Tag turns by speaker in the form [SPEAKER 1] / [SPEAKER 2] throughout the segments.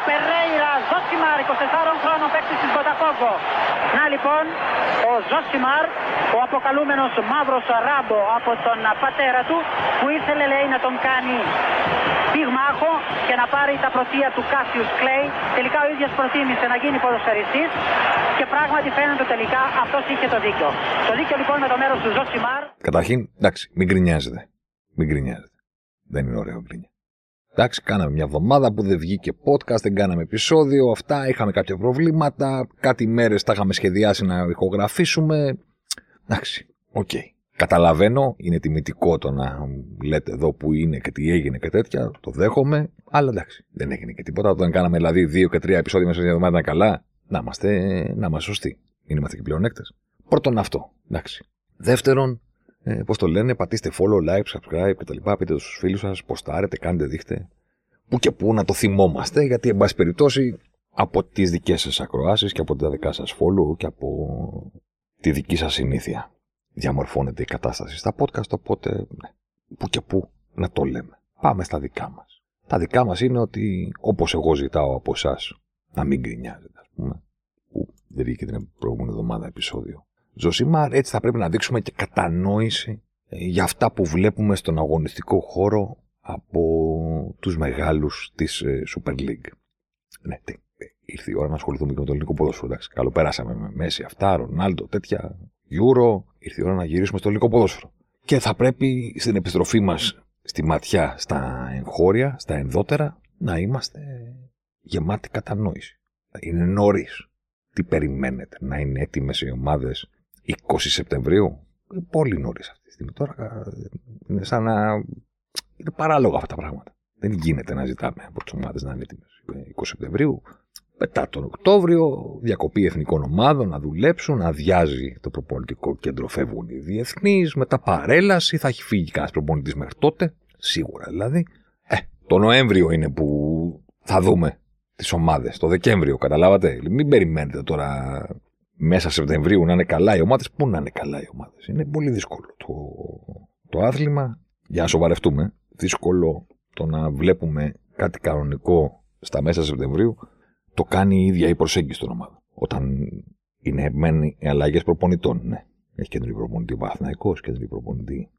[SPEAKER 1] Ο Περέιρα Ζωσιμάρ, 24 χρόνων παίκτης της Μποταφόγκο. Να λοιπόν, ο Ζωσιμάρ, ο αποκαλούμενος μαύρος ράμπο από τον πατέρα του, που ήθελε λέει να τον κάνει πυγμάχο και να πάρει τα πρωτεία του Κάσιους Κλέη. Τελικά ο ίδιος προτίμησε να γίνει ποδοσφαιριστής και πράγματι φαίνεται τελικά αυτός είχε το δίκιο. Το δίκιο λοιπόν με το μέρος του Ζωσιμάρ.
[SPEAKER 2] Καταρχήν, εντάξει, μην γκρινιάζετε. Μην γκρινιάζετε. Δεν είναι ωραίο γκρινιά. Εντάξει, κάναμε μια εβδομάδα που δεν βγήκε podcast, δεν κάναμε επεισόδιο. Αυτά είχαμε κάποια προβλήματα. Κάτι μέρες τα είχαμε σχεδιάσει να ηχογραφήσουμε. Εντάξει, OK. Okay. Καταλαβαίνω, είναι τιμητικό το να λέτε εδώ που είναι και τι έγινε και τέτοια. Το δέχομαι. Αλλά εντάξει, δεν έγινε και τίποτα. Όταν κάναμε δηλαδή δύο και τρία επεισόδια μέσα σε μια εβδομάδα καλά, να είμαστε, να είμαστε σωστοί. Μην είμαστε και πλεονέκτες. Πρώτον αυτό. Εντάξει. Δεύτερον, ε, Πώς το λένε, πατήστε follow, like, subscribe κτλ. Πείτε στους φίλους σας, ποστάρετε, κάντε, δείχτε. Πού και πού να το θυμόμαστε, γιατί εν πάση περιπτώσει από τις δικές σας ακροάσεις και από τα δικά σας follow και από τη δική σας συνήθεια διαμορφώνεται η κατάσταση στα podcast. Οπότε, ναι, πού και πού να το λέμε. Πάμε στα δικά μας. Τα δικά μας είναι ότι όπως εγώ ζητάω από εσάς να μην γκρινιάζετε, ας πούμε, που δεν βγήκε την προηγούμενη εβδομάδα επεισόδιο Ζωσιμάρ, έτσι θα πρέπει να δείξουμε και κατανόηση ε, για αυτά που βλέπουμε στον αγωνιστικό χώρο από τους μεγάλους της ε, Super League. Ναι, ε, ήρθε η ώρα να ασχοληθούμε και με το ελληνικό ποδόσφαιρο. Εντάξει, καλό περάσαμε με Μέση, αυτά, Ρονάλντο, τέτοια, Euro. Ήρθε η ώρα να γυρίσουμε στο ελληνικό ποδόσφαιρο. Και θα πρέπει στην επιστροφή μας στη ματιά, στα εγχώρια, στα ενδότερα, να είμαστε γεμάτοι κατανόηση. Είναι νωρίς. Τι περιμένετε, να είναι έτοιμες οι ομάδες 20 Σεπτεμβρίου. Είναι πολύ νωρίς αυτή τη στιγμή. Τώρα είναι σαν να. Είναι παράλογα αυτά τα πράγματα. Δεν γίνεται να ζητάμε από τι ομάδες να είναι έτοιμες 20 Σεπτεμβρίου. Μετά τον Οκτώβριο, διακοπή εθνικών ομάδων, να δουλέψουν, να αδειάζει το προπονητικό κέντρο, φεύγουν οι διεθνεί, μετά παρέλαση, θα έχει φύγει κανένας προπονητής μέχρι τότε, σίγουρα δηλαδή. Ε, το Νοέμβριο είναι που θα δούμε τις ομάδες. Το Δεκέμβριο, καταλάβατε. Μην περιμένετε τώρα μέσα Σεπτεμβρίου να είναι καλά οι ομάδες, πού να είναι καλά οι ομάδες. Είναι πολύ δύσκολο το, το άθλημα. Για να σοβαρευτούμε, δύσκολο το να βλέπουμε κάτι κανονικό στα μέσα Σεπτεμβρίου, το κάνει η ίδια η προσέγγιση των ομάδων. Όταν είναι μεν οι αλλαγές προπονητών, ναι. Έχει κεντρικό προπονητή Βαθναϊκό, κεντρικό προπονητή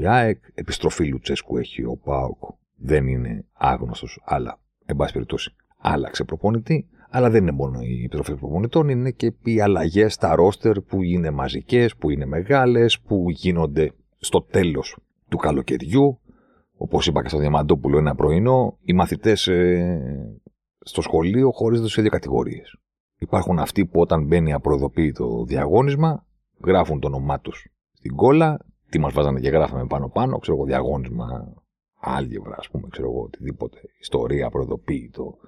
[SPEAKER 2] η ΑΕΚ, επιστροφή Λουτσέσκου έχει ο Πάοκ. Δεν είναι άγνωστος, αλλά εν πάση περιπτώσει άλλαξε προπονητή. Αλλά δεν είναι μόνο η επιστροφή προπονητών, είναι και οι αλλαγές στα ρόστερ που είναι μαζικές, που είναι μεγάλες, που γίνονται στο τέλος του καλοκαιριού. Όπως είπα και στο Διαμαντόπουλο ένα πρωινό, οι μαθητές ε, στο σχολείο χωρίζονται σε δύο κατηγορίες. Υπάρχουν αυτοί που όταν μπαίνει απροειδοποίητο διαγώνισμα, γράφουν το όνομά τους στην κόλλα, τι μας βάζανε και γράφαμε πάνω-πάνω, ξέρω εγώ, διαγώνισμα, άλγευρα, ας πούμε, ξέρω εγώ, οτιδήποτε, ιστορία, προειδοποίητο,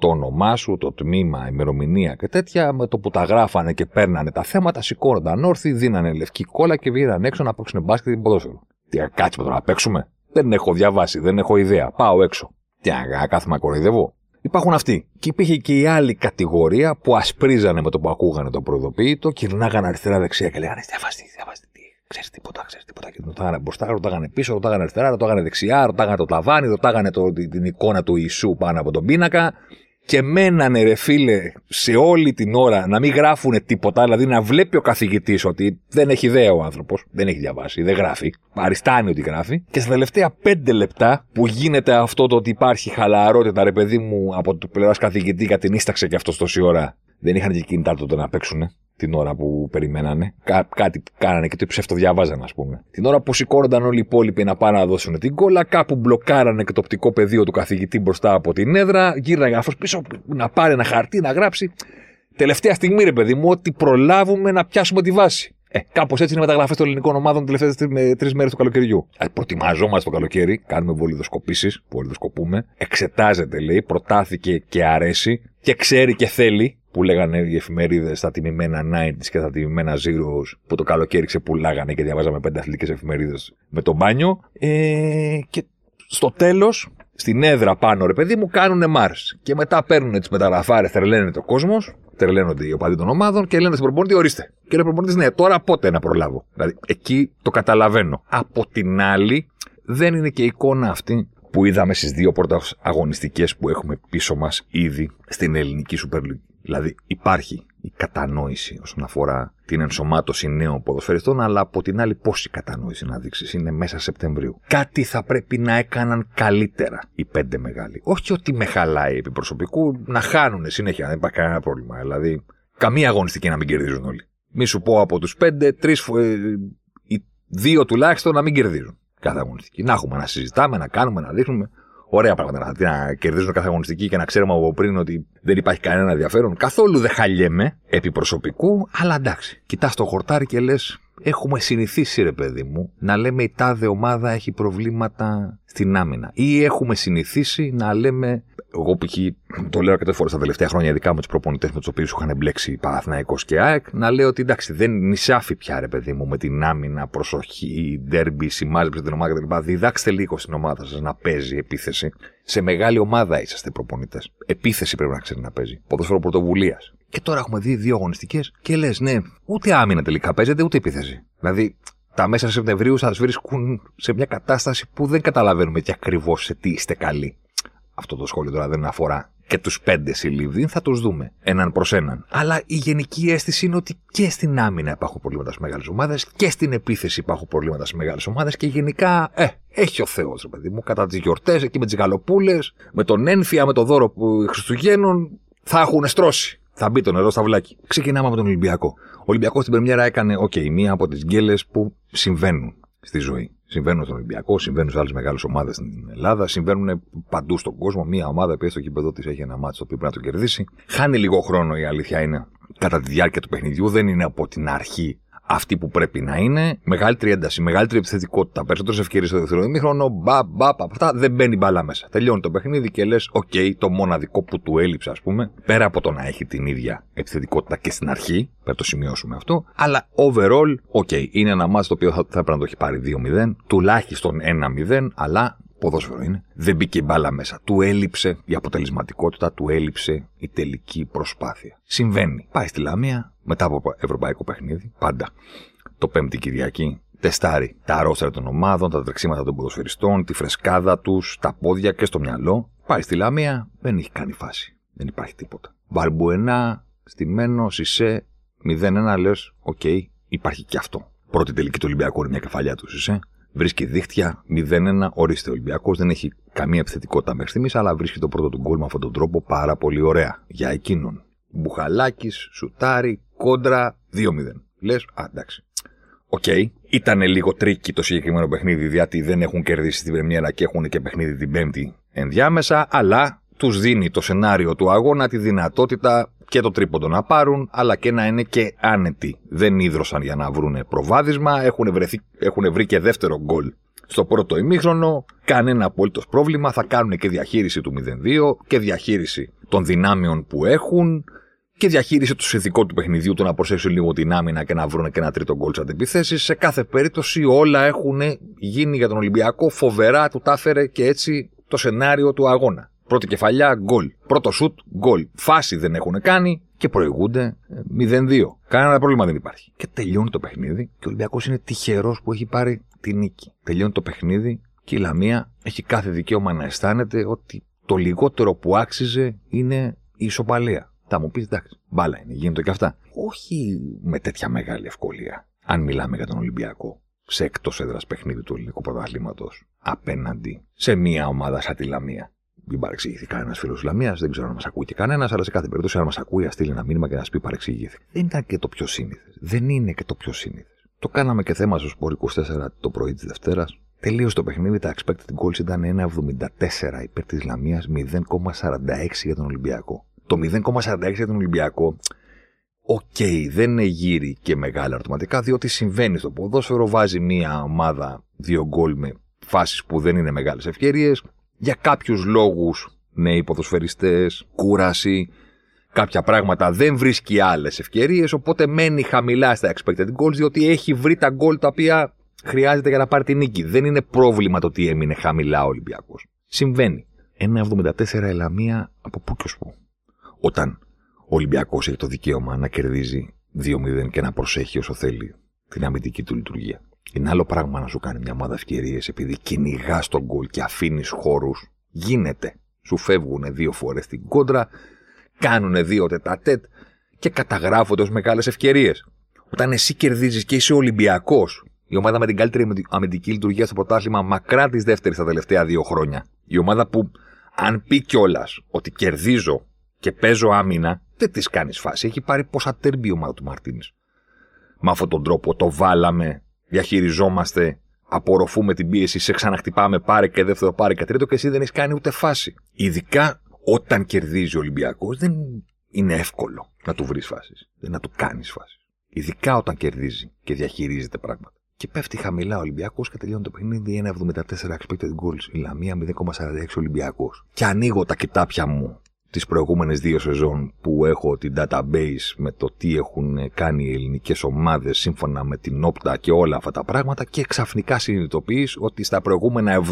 [SPEAKER 2] το όνομά σου, το τμήμα, ημερομηνία και τέτοια, με το που τα γράφανε και παίρνανε τα θέματα, σηκώνονταν όρθιοι, δίνανε λευκή κόλλα και βγαίναν έξω να παίξουν μπάσκετ ή ποδόσφαιρο. Τι να κάτσουμε τώρα να παίξουμε. Δεν έχω διαβάσει, δεν έχω ιδέα. Πάω έξω. Τι να κάθομαι να κοροϊδεύω. Υπάρχουν αυτοί. Και υπήρχε και η άλλη κατηγορία που ασπρίζανε με το που ακούγανε το προειδοποιητό, κυρνάγανε αριστερά-δεξιά και λέγανε Διαβάστε, διαβάστε, ξέρεις τίποτα, ξέρεις τίποτα. Και ρωτάγανε μπροστά, ρωτάγανε πίσω, ρωτάγανε αριστερά, ρωτάγανε δεξιά, ρωτάγανε το ταβάνι, ρωτάγανε το, την εικόνα του Ιησού πάνω από τον πίνακα και μένανε ρε φίλε σε όλη την ώρα να μην γράφουν τίποτα, δηλαδή να βλέπει ο καθηγητής ότι δεν έχει ιδέα ο άνθρωπος, δεν έχει διαβάσει, δεν γράφει, αριστάνει ότι γράφει. Και στα τελευταία πέντε λεπτά που γίνεται αυτό το ότι υπάρχει χαλαρότητα, ρε παιδί μου, από το πλευράς καθηγητή, γιατί την ίσταξε και αυτός τόση ώρα, δεν είχαν και κινητά τότε να παίξουν την ώρα που περιμένανε. Κά- κάτι κάνανε και το ψευτοδιαβάζανε, ας πούμε. Την ώρα που σηκώνονταν όλοι οι υπόλοιποι να πάνε να δώσουν την κόλλα, κάπου μπλοκάρανε και το οπτικό πεδίο του καθηγητή μπροστά από την έδρα, γύρναγε αυτός πίσω να πάρει ένα χαρτί, να γράψει. Τελευταία στιγμή, ρε παιδί μου, ότι προλάβουμε να πιάσουμε τη βάση. Ε, κάπως έτσι είναι μεταγραφές των ελληνικών ομάδων τελευταίες τρεις μέρες του καλοκαιριού. Ε, προετοιμαζόμαστε το καλοκαίρι, κάνουμε βολιδοσκοπήσεις, βολιδοσκοπούμε. Εξετάζεται, λέει, προτάθηκε και αρέσει και ξέρει και θέλει που λέγανε οι εφημερίδες στα τιμημένα 90s και στα τιμημένα Zeros που το καλοκαίρι ξεπουλάγανε και διαβάζαμε πέντε αθλητικές εφημερίδες με το μπάνιο. Ε, και στο τέλος, στην έδρα πάνω, ρε παιδί μου, κάνουν Mars. Και μετά παίρνουν τις μεταγραφάρες, τρελαίνεται ο κόσμος, τρελαίνονται οι οπαδοί των ομάδων και λένε στον προπονητή, ορίστε. Και λέει ο προπονητής, ναι, τώρα πότε να προλάβω. Δηλαδή, εκεί το καταλαβαίνω. Από την άλλη, δεν είναι και η εικόνα αυτή που είδαμε στις δύο πρώτε αγωνιστικές που έχουμε πίσω μας ήδη στην ελληνική Super League. Δηλαδή, υπάρχει η κατανόηση όσον αφορά την ενσωμάτωση νέων ποδοσφαιριστών, αλλά από την άλλη πόση κατανόηση να δείξεις. Είναι μέσα Σεπτεμβρίου. Κάτι θα πρέπει να έκαναν καλύτερα οι πέντε μεγάλοι. Όχι ότι με χαλάει επί προσωπικού, να χάνουν συνέχεια, δεν υπάρχει κανένα πρόβλημα. Δηλαδή, καμία αγωνιστική να μην κερδίζουν όλοι. Μη σου πω από τους πέντε, τρεις, ε, οι δύο τουλάχιστον να μην κερδίζουν κάθε αγωνιστική. Να έχουμε να συζητάμε, να κάνουμε, να δείχνουμε ωραία πράγματα να, να κερδίζουν κάθε αγωνιστική και να ξέρουμε από πριν ότι δεν υπάρχει κανένα ενδιαφέρον. Καθόλου δεν χαλιέμαι επί προσωπικού, αλλά εντάξει. Κοιτάς το χορτάρι και λες, έχουμε συνηθίσει ρε παιδί μου να λέμε η τάδε ομάδα έχει προβλήματα στην άμυνα. Ή έχουμε συνηθίσει να λέμε εγώ π.χ. το λέω αρκετές φορές τα τελευταία χρόνια, ειδικά με τους προπονητές με τους οποίους είχαν μπλέξει Παναθναϊκό και ΑΕΚ, να λέω ότι εντάξει, δεν νησάφει πια ρε παιδί μου με την άμυνα, προσοχή, ντέρμπι, σημάζεψε την ομάδα κτλ. Διδάξτε λίγο στην ομάδα σας να παίζει επίθεση. Σε μεγάλη ομάδα είσαστε προπονητές. Επίθεση πρέπει να ξέρει να παίζει. Ποδοσφαίρο πρωτοβουλίας. Και τώρα έχουμε δει δύο αγωνιστικές και λες, ναι, ούτε άμυνα τελικά παίζεται, ούτε επίθεση. Δηλαδή, τα μέσα Σεπτεμβρίου σας βρίσκουν σε μια κατάσταση που δεν καταλαβαίνουμε τι ακριβώς σε τι είστε καλοί αυτό το σχόλιο τώρα δεν αφορά και τους πέντε συλλήβδιν, θα τους δούμε έναν προς έναν. Αλλά η γενική αίσθηση είναι ότι και στην άμυνα υπάρχουν προβλήματα στις μεγάλες ομάδες και στην επίθεση υπάρχουν προβλήματα στις μεγάλες ομάδες και γενικά, ε, έχει ο Θεός, ρε παιδί μου, κατά τις γιορτές, εκεί με τις γαλοπούλες, με τον ένφια, με το δώρο που Χριστουγέννων, θα έχουν στρώσει. Θα μπει το νερό στα βλάκι. Ξεκινάμε από τον Ολυμπιακό. Ο Ολυμπιακός στην Πρεμιέρα έκανε, OK, μία από τις γκέλες που συμβαίνουν στη ζωή. Συμβαίνουν στον Ολυμπιακό, συμβαίνουν σε άλλες μεγάλες ομάδες στην Ελλάδα, συμβαίνουν παντού στον κόσμο. Μία ομάδα που στο κήπεδο της έχει ένα μάτσο το οποίο πρέπει να το κερδίσει. Χάνει λίγο χρόνο η αλήθεια είναι κατά τη διάρκεια του παιχνιδιού, δεν είναι από την αρχή αυτή που πρέπει να είναι. Μεγαλύτερη ένταση, μεγαλύτερη επιθετικότητα, περισσότερες ευκαιρίες στο δεύτερο ημίχρονο. Μπα, μπα, από αυτά δεν μπαίνει μπαλά μέσα. Τελειώνει το παιχνίδι και λες: OK, το μοναδικό που του έλειψε, ας πούμε, πέρα από το να έχει την ίδια επιθετικότητα και στην αρχή, πρέπει να το σημειώσουμε αυτό, αλλά overall, OK, είναι ένα μάτι το οποίο θα, θα πρέπει να το έχει πάρει 2-0, τουλάχιστον 1-0, αλλά ποδόσφαιρο είναι. Δεν μπήκε η μπάλα μέσα. Του έλειψε η αποτελεσματικότητα, του έλειψε η τελική προσπάθεια. Συμβαίνει. Πάει στη Λαμία μετά από ευρωπαϊκό παιχνίδι, πάντα. Το Πέμπτη Κυριακή τεστάρει τα αρρώστια των ομάδων, τα τρεξίματα των ποδοσφαιριστών, τη φρεσκάδα τους, τα πόδια και στο μυαλό. Πάει στη Λαμία, δεν έχει κάνει φάση. Δεν υπάρχει τίποτα. Βαρμπουενά, στημένο, Σισε, 0-1 λες, οκ, υπάρχει και αυτό. Πρώτη τελική του Ολυμπιακού είναι μια κεφαλιά του Σισέ βρίσκει δίχτυα 0-1. Ορίστε, ο Ολυμπιακός δεν έχει καμία επιθετικότητα μέχρι στιγμής, αλλά βρίσκει το πρώτο του γκολ με αυτόν τον τρόπο πάρα πολύ ωραία. Για εκείνον. Μπουχαλάκης, σουτάρι, κόντρα 2-0. Λες, α, εντάξει. OK, okay. ήταν λίγο tricky το συγκεκριμένο παιχνίδι, γιατί δεν έχουν κερδίσει την Πρεμιέρα και έχουν και παιχνίδι την Πέμπτη ενδιάμεσα, αλλά τους δίνει το σενάριο του αγώνα τη δυνατότητα και το τρίποντο να πάρουν, αλλά και να είναι και άνετοι. Δεν ίδρωσαν για να βρουν προβάδισμα, έχουν, βρεθεί, έχουν βρει και δεύτερο γκολ στο πρώτο ημίχρονο, κανένα απολύτως πρόβλημα, θα κάνουν και διαχείριση του 0-2 και διαχείριση των δυνάμεων που έχουν και διαχείριση του συνθηκών του παιχνιδιού, το να προσέξουν λίγο την άμυνα και να βρουν και ένα τρίτο γκολ σε αντιπιθέσεις. Σε κάθε περίπτωση όλα έχουν γίνει για τον Ολυμπιακό, φοβερά του τα και έτσι το σενάριο του αγώνα. Πρώτη κεφαλιά, γκολ. Πρώτο σουτ, γκολ. Φάση δεν έχουν κάνει και προηγούνται 0-2. Ε, Κανένα πρόβλημα δεν υπάρχει. Και τελειώνει το παιχνίδι και ο Ολυμπιακός είναι τυχερός που έχει πάρει τη νίκη. Τελειώνει το παιχνίδι και η Λαμία έχει κάθε δικαίωμα να αισθάνεται ότι το λιγότερο που άξιζε είναι η ισοπαλία. Θα μου πεις εντάξει, μπάλα είναι, γίνεται και αυτά. Όχι με τέτοια μεγάλη ευκολία. Αν μιλάμε για τον Ολυμπιακό σε εκτός έδρας παιχνίδι του ελληνικού πρωταθλήματος απέναντι σε μια ομάδα σαν τη Λαμία μην παρεξηγηθεί κανένας φίλος Λαμίας, δεν ξέρω αν μας ακούει και κανένας, αλλά σε κάθε περίπτωση, αν μας ακούει, ας στείλει ένα μήνυμα και να πει παρεξηγήθηκε. Δεν ήταν και το πιο σύνηθες. Δεν είναι και το πιο σύνηθες. Το κάναμε και θέμα στο Σπορ 24 το πρωί της Δευτέρας. Τελείωσε το παιχνίδι, τα expected goals ήταν 1,74 υπέρ της Λαμίας, 0,46 για τον Ολυμπιακό. Το 0,46 για τον Ολυμπιακό, OK, okay, δεν εγείρει και μεγάλα ερωτηματικά, διότι συμβαίνει στο ποδόσφαιρο, βάζει μία ομάδα δύο γκολ με φάσεις που δεν είναι μεγάλες ευκαιρίες, για κάποιους λόγους νέοι ποδοσφαιριστές, κούραση, κάποια πράγματα δεν βρίσκει άλλες ευκαιρίες, οπότε μένει χαμηλά στα expected goals, διότι έχει βρει τα γκολ τα οποία χρειάζεται για να πάρει την νίκη. Δεν είναι πρόβλημα το ότι έμεινε χαμηλά ο Ολυμπιακός. Συμβαίνει. 1,74 η Λαμία από πού και ως πού. Όταν Ο Ολυμπιακός έχει το δικαίωμα να κερδίζει 2-0 και να προσέχει όσο θέλει την αμυντική του λειτουργία. Είναι άλλο πράγμα να σου κάνει μια ομάδα ευκαιρίες επειδή κυνηγάς τον γκολ και αφήνεις χώρους. Γίνεται. Σου φεύγουν δύο φορές την κόντρα, κάνουν δύο τετατέτ και καταγράφονται ω μεγάλες ευκαιρίες. Όταν εσύ κερδίζεις και είσαι Ολυμπιακός, η ομάδα με την καλύτερη αμυντική λειτουργία στο πρωτάθλημα μακρά της δεύτερης τα τελευταία δύο χρόνια, η ομάδα που αν πει κιόλας ότι κερδίζω και παίζω άμυνα, δεν της κάνεις φάση. Έχει πάρει πόσα τέρμπι η ομάδα του Μαρτίνης. Με αυτόν τον τρόπο το βάλαμε, διαχειριζόμαστε, απορροφούμε την πίεση, σε ξαναχτυπάμε, πάρε και δεύτερο, πάρε και τρίτο και εσύ δεν έχεις κάνει ούτε φάση. Ειδικά όταν κερδίζει ο Ολυμπιακός, δεν είναι εύκολο να του βρεις φάσεις. Δεν να του κάνεις φάση. Ειδικά όταν κερδίζει και διαχειρίζεται πράγματα. Και πέφτει χαμηλά ο Ολυμπιακός και τελειώνει το παιχνίδι 1,74 expected goals. Η Λαμία 0,46 Ολυμπιακός. Και ανοίγω τα κοιτάπια μου τις προηγούμενες δύο σεζόν που έχω την database με το τι έχουν κάνει οι ελληνικές ομάδες σύμφωνα με την όπτα και όλα αυτά τα πράγματα και ξαφνικά συνειδητοποιείς ότι στα προηγούμενα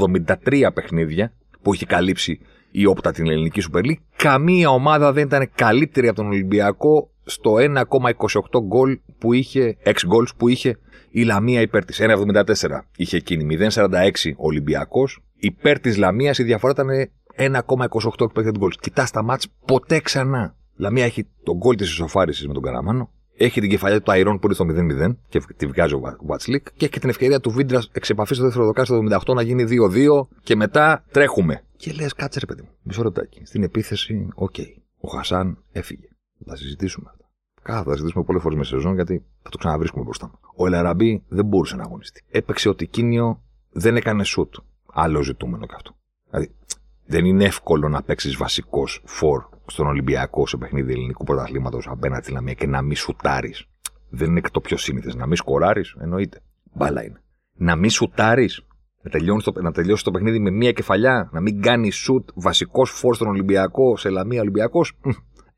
[SPEAKER 2] 73 παιχνίδια που έχει καλύψει η όπτα την ελληνική Super League, καμία ομάδα δεν ήταν καλύτερη από τον Ολυμπιακό στο 1,28 γκολ που είχε, 6 goals που είχε η Λαμία υπέρ της. 1,74 είχε εκείνη. 0,46 Ολυμπιακός. Υπέρ της Λαμίας η διαφορά ήταν 1,28 expected goals. Κοιτάς τα ματς ποτέ ξανά. Η Λαμία έχει το γκολ της ισοφάρισης με τον Καραμάνο. Έχει την κεφαλιά του Αϊρών που είναι στο 0-0 και τη βγάζει ο Βατσλικ. Και έχει την ευκαιρία του Βύντρας εξ επαφής στο δεύτερο δοκάρι στο 78 να γίνει 2-2 και μετά τρέχουμε. Και λες, κάτσε ρε παιδί μου, μισό λεπτάκι. Στην επίθεση, OK. Okay. Ο Χασάν έφυγε. Θα συζητήσουμε αυτά. Κάθε θα συζητήσουμε πολλές φορές με σεζόν γιατί θα το ξαναβρίσκουμε μπροστά μου. Ο Ελ Αραμπί δεν μπορούσε να αγωνιστεί. Έπαιξε ο Τικίνιο δεν έκανε σουτ. Άλλο ζητούμενο κι αυτό. Δηλαδή, δεν είναι εύκολο να παίξεις βασικός φορ στον Ολυμπιακό σε παιχνίδι ελληνικού πρωταθλήματος απέναντι στη Λαμία και να μην σουτάρεις. Δεν είναι το πιο σύνηθες. Να μην σκοράρεις, εννοείται. Μπάλα είναι. Να μην σουτάρεις, να, το, να τελειώσεις το παιχνίδι με μία κεφαλιά, να μην κάνεις σουτ βασικός φόρ στον Ολυμπιακό, σε Λαμία Ολυμπιακός.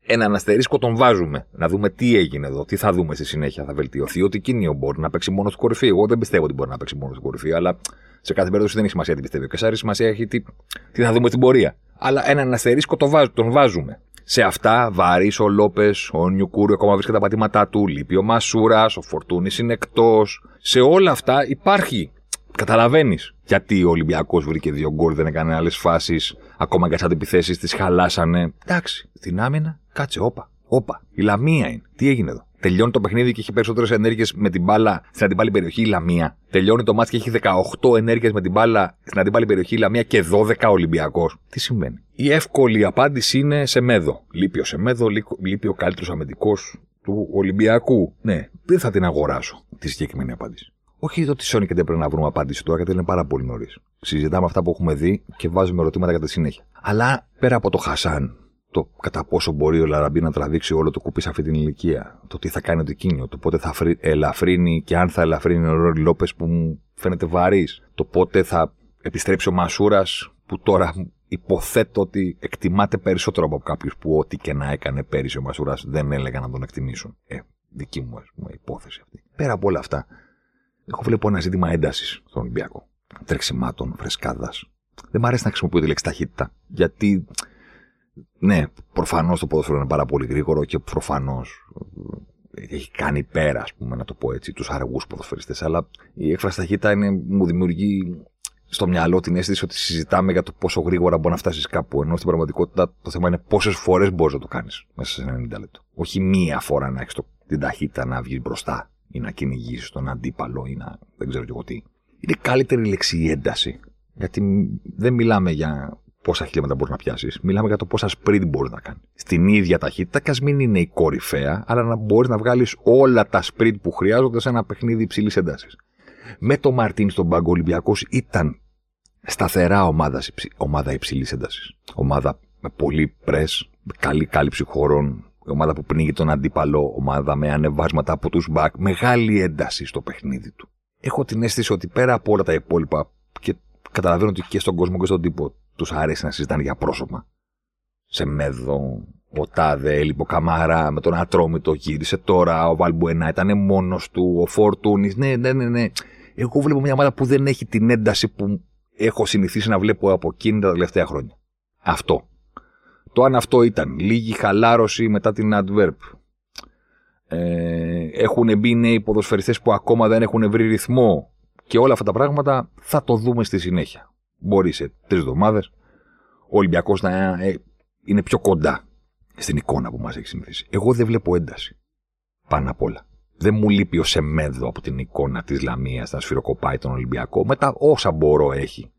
[SPEAKER 2] Έναν αστερίσκο τον βάζουμε. Να δούμε τι έγινε εδώ, τι θα δούμε στη συνέχεια. Θα βελτιωθεί. Ότι εκείνη μπορεί να παίξει μόνος στην κορυφή. Εγώ δεν πιστεύω ότι μπορεί να παίξει μόνος στην κορυφή, αλλά σε κάθε περίπτωση δεν έχει σημασία τι πιστεύει ο Κεσάρης. Σημασία έχει τι, τι θα δούμε στην πορεία. Αλλά έναν αστερίσκο τον, βάζ, τον βάζουμε. Σε αυτά βαρύς ο Λόπες, ο Νιουκούριο ακόμα βρίσκεται τα πατήματά του, λείπει ο Μασούρας, ο Φορτούνης είναι εκτός. Σε όλα αυτά υπάρχει. Καταλαβαίνεις γιατί ο Ολυμπιακός βρήκε δύο γκολ, δεν έκανε άλλες φάσεις. Ακόμα και σαν επιθέσει τις χαλάσανε. Εντάξει, στην άμυνα, κάτσε, όπα. Όπα. Η Λαμία είναι. Τι έγινε εδώ; Τελειώνει το παιχνίδι και έχει περισσότερες ενέργειες με την μπάλα στην αντιπάλη περιοχή η Λαμία. Τελειώνει το μάτι και έχει 18 ενέργειες με την μπάλα στην αντιπάλη περιοχή η Λαμία και 12 Ολυμπιακός. Τι συμβαίνει; Η εύκολη απάντηση είναι σε μέδο. Λείπει ο Σεμέδο, λείπει ο καλύτερος αμυντικός του Ολυμπιακού. Ναι, δεν θα την αγοράσω τη συγκεκριμένη απάντηση. Όχι ότι Σόνι και δεν πρέπει να βρούμε απάντηση τώρα, γιατί είναι πάρα πολύ νωρίς. Συζητάμε αυτά που έχουμε δει και βάζουμε ερωτήματα για τη συνέχεια. Αλλά πέρα από το Χασάν, το κατά πόσο μπορεί ο Λαραμπή να τραβήξει όλο το κουπί σε αυτή την ηλικία, το τι θα κάνει το κίνιο, το πότε θα ελαφρύνει και αν θα ελαφρύνει ο Ρόρι Λόπες που μου φαίνεται βαρύς, το πότε θα επιστρέψει ο Μασούρας που τώρα υποθέτω ότι εκτιμάται περισσότερο από κάποιους που ό,τι και να έκανε πέρυσι ο Μασούρας δεν έλεγαν να τον εκτιμήσουν. Ε, δική μου ας πούμε, υπόθεση αυτή. Πέρα από όλα αυτά, έχω βλέπω ένα ζήτημα έντασης στον Ολυμπιακό. Τρεξιμάτων, φρεσκάδα. Δεν μου αρέσει να χρησιμοποιώ τη λέξη ταχύτητα. Γιατί, ναι, προφανώς το ποδόσφαιρο είναι πάρα πολύ γρήγορο και προφανώς έχει κάνει πέρα, ας πούμε, να το πω έτσι, τους αργούς ποδοσφαιριστές. Αλλά η έκφραση ταχύτητα είναι, μου δημιουργεί στο μυαλό την αίσθηση ότι συζητάμε για το πόσο γρήγορα μπορεί να φτάσεις κάπου. Ενώ στην πραγματικότητα το θέμα είναι πόσες φορές μπορείς να το κάνεις μέσα σε ένα 90 λεπτό. Όχι μία φορά να έχεις την ταχύτητα να βγεις μπροστά ή να κυνηγήσεις τον αντίπαλο ή να δεν ξέρω και εγώ τι. Είναι καλύτερη λέξη η ένταση. Γιατί δεν μιλάμε για πόσα χιλιόμετρα μπορείς να πιάσεις. Μιλάμε για το πόσα sprint μπορείς να κάνεις. Στην ίδια ταχύτητα, και ας μην είναι η κορυφαία, αλλά να μπορείς να βγάλεις όλα τα sprint που χρειάζονται σε ένα παιχνίδι υψηλής ένταση. Με το Μαρτίν στον πάγκο Ολυμπιακός ήταν σταθερά ομάδα, ομάδα υψηλής ένταση. Ομάδα με πολύ πρε, με καλή κάλυψη χωρών, ομάδα που πνίγει τον αντίπαλο, ομάδα με ανεβάσματα από τους μπακ, μεγάλη ένταση στο παιχνίδι του. Έχω την αίσθηση ότι πέρα από όλα τα υπόλοιπα, και καταλαβαίνω ότι και στον κόσμο και στον τύπο τους αρέσει να συζητάνε για πρόσωπα. Σε μέδο, ο Τάδε, έλειπο Καμάρα, με τον Ατρόμητο γύρισε τώρα, ο Βαλμπουενά ήταν μόνος του, ο Φόρτουνη. Ναι, ναι, ναι, ναι. Εγώ βλέπω μια ομάδα που δεν έχει την ένταση που έχω συνηθίσει να βλέπω από εκείνη τα τελευταία χρόνια. Αυτό. Το αν αυτό ήταν λίγη χαλάρωση μετά την Adverb. Ε, έχουν μπει νέοι ποδοσφαιριστές που ακόμα δεν έχουν βρει ρυθμό και όλα αυτά τα πράγματα θα το δούμε στη συνέχεια. Μπορεί σε τρεις εβδομάδες ο Ολυμπιακός να ε, είναι πιο κοντά στην εικόνα που μας έχει συνηθίσει. Εγώ δεν βλέπω ένταση. Πάνω απ' όλα. Δεν μου λείπει ο Σεμέδο από την εικόνα της Λαμίας να σφυροκοπάει τον Ολυμπιακό. Μετά όσα μπορώ έχει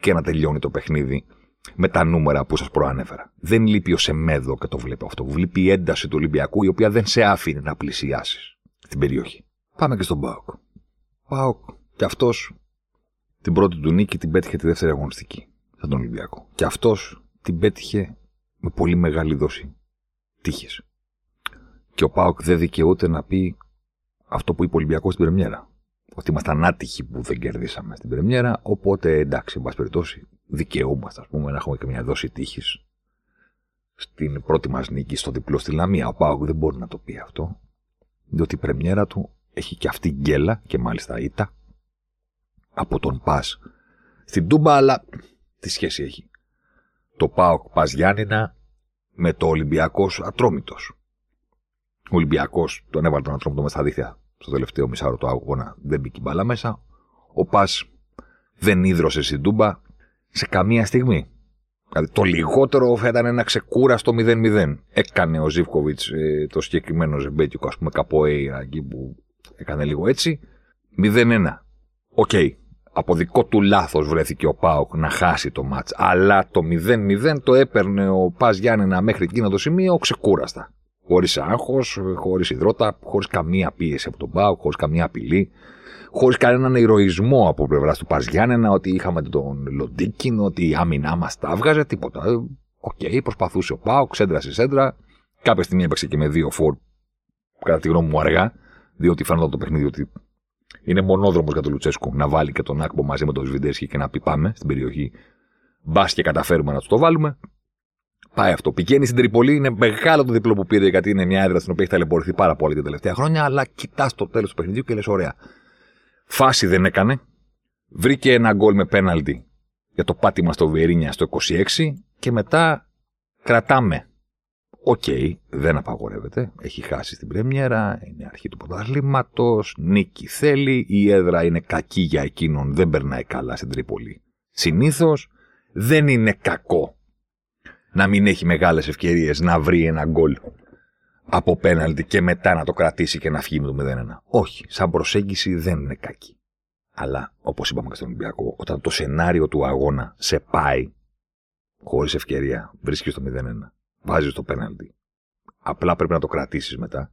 [SPEAKER 2] και να τελειώνει το παιχνίδι με τα νούμερα που σας προανέφερα. Δεν λείπει ο Σεμέδο και το βλέπω αυτό. Βλέπει η ένταση του Ολυμπιακού η οποία δεν σε άφηνε να πλησιάσεις την περιοχή. Πάμε και στον Πάοκ. Πάοκ και αυτός την πρώτη του νίκη την πέτυχε τη δεύτερη αγωνιστική. Σαν τον Ολυμπιακό. Και αυτός την πέτυχε με πολύ μεγάλη δόση τύχη. Και ο Πάοκ δεν δικαιούται να πει αυτό που είπε ο Ολυμπιακός στην Πρεμιέρα. Ότι ήμασταν άτυχοι που δεν κερδίσαμε στην Πρεμιέρα. Οπότε εντάξει, εν πάση περιπτώσει, δικαιούμαστε ας πούμε, να έχουμε και μια δόση τύχης στην πρώτη μας νίκη στο διπλό στη Λαμία. Ο Πάοκ δεν μπορεί να το πει αυτό. Διότι η Πρεμιέρα του έχει και αυτή γκέλα και μάλιστα ήττα από τον Πας στην Τούμπα, αλλά τι σχέση έχει; Το Πάοκ Πας Γιάννηνα με το Ολυμπιακός Ατρόμητος. Ο Ολυμπιακός τον έβαλε τον Ατρόμητο μες στα δίχτυα στο τελευταίο μισάωρο του αγώνα, δεν μπήκε μπάλα μέσα. Ο Πας δεν ίδρωσε στην Τούμπα σε καμία στιγμή. Δηλαδή το λιγότερο θα ήταν ένα ξεκούραστο 0-0. Έκανε ο Ζήφκοβιτς ε, το συγκεκριμένο ζεμπέτικο, ας πούμε, καποέιρα εκεί που έκανε λίγο έτσι. 0-1. OK. Okay από δικό του λάθος βρέθηκε ο Πάοκ να χάσει το ματς. Αλλά το 0-0 το έπαιρνε ο Πας Γιάννενα μέχρι εκείνο το σημείο ξεκούραστα. Χωρίς άγχος, χωρίς ιδρώτα, χωρίς καμία πίεση από τον Πάοκ, χωρίς καμία απειλή, χωρίς κανέναν ηρωισμό από πλευράς του Πας Γιάννενα ότι είχαμε τον Λοντίγκιν, ότι η άμυνά μας τα έβγαζε, τίποτα. OK, okay, προσπαθούσε ο Πάοκ, σέντρα σε σέντρα. Κάποια στιγμή έπαιξε και με δύο φόρ, κατά τη γνώμη μου αργά, διότι φαίνονταν το παιχνίδι ότι είναι μονόδρομος για τον Λουτσέσκου να βάλει και τον Άκμπο μαζί με τον Σβιντέρσκι και να πει πάμε στην περιοχή. Μπας και καταφέρουμε να τους το βάλουμε. Πάει αυτό. Πηγαίνει στην Τρίπολη, είναι μεγάλο το διπλό που πήρε γιατί είναι μια έδρα στην οποία έχει ταλαιπωρηθεί πάρα πολύ τα τελευταία χρόνια. Αλλά κοιτάς το τέλος του παιχνιδιού και λες: Ωραία. Φάση δεν έκανε. Βρήκε ένα γκολ με πέναλτι για το πάτημα στο Βιερίνια στο 26 και μετά κρατάμε OK, okay, δεν απαγορεύεται. Έχει χάσει στην πρεμιέρα, είναι αρχή του πρωταθλήματος, νίκη θέλει, η έδρα είναι κακή για εκείνον, δεν περνάει καλά στην Τρίπολη. Συνήθως δεν είναι κακό να μην έχει μεγάλες ευκαιρίες να βρει ένα γκολ από πέναλτι και μετά να το κρατήσει και να φύγει με το 0-1. Όχι, σαν προσέγγιση δεν είναι κακή. Αλλά, όπως είπαμε και στον Ολυμπιακό, όταν το σενάριο του αγώνα σε πάει χωρίς ευκαιρία, βρίσκεις το 0-1 βάζεις το πέναλτι. Απλά πρέπει να το κρατήσεις μετά.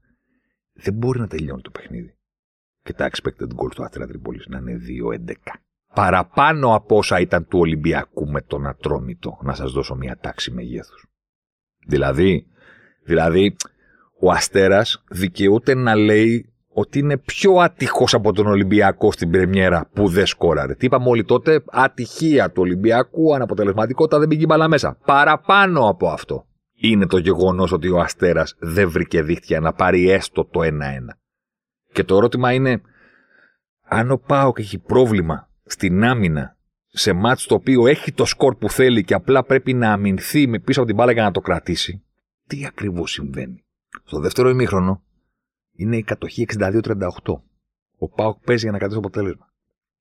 [SPEAKER 2] Δεν μπορεί να τελειώνει το παιχνίδι. Και τα expected goals του Άστρα Τρίπολης να είναι 2-11. Παραπάνω από όσα ήταν του Ολυμπιακού με τον Ατρόμητο, να σας δώσω μια τάξη μεγέθους. Δηλαδή, δηλαδή, ο Αστέρας δικαιούται να λέει ότι είναι πιο άτυχο από τον Ολυμπιακό στην Πρεμιέρα που δεν σκόραρε. Τι είπαμε όλοι τότε, ατυχία του Ολυμπιακού, αναποτελεσματικότητα δεν πήγε μπαλά μέσα. Παραπάνω από αυτό είναι το γεγονός ότι ο Αστέρας δεν βρήκε δίχτυα να πάρει έστω το 1-1. Και το ερώτημα είναι, αν ο Πάοκ έχει πρόβλημα στην άμυνα σε μάτς το οποίο έχει το σκορ που θέλει και απλά πρέπει να αμυνθεί με πίσω από την μπάλα για να το κρατήσει, τι ακριβώς συμβαίνει. Στο δεύτερο ημίχρονο είναι η κατοχή 62-38. Ο Πάοκ παίζει για να κρατήσει το αποτέλεσμα.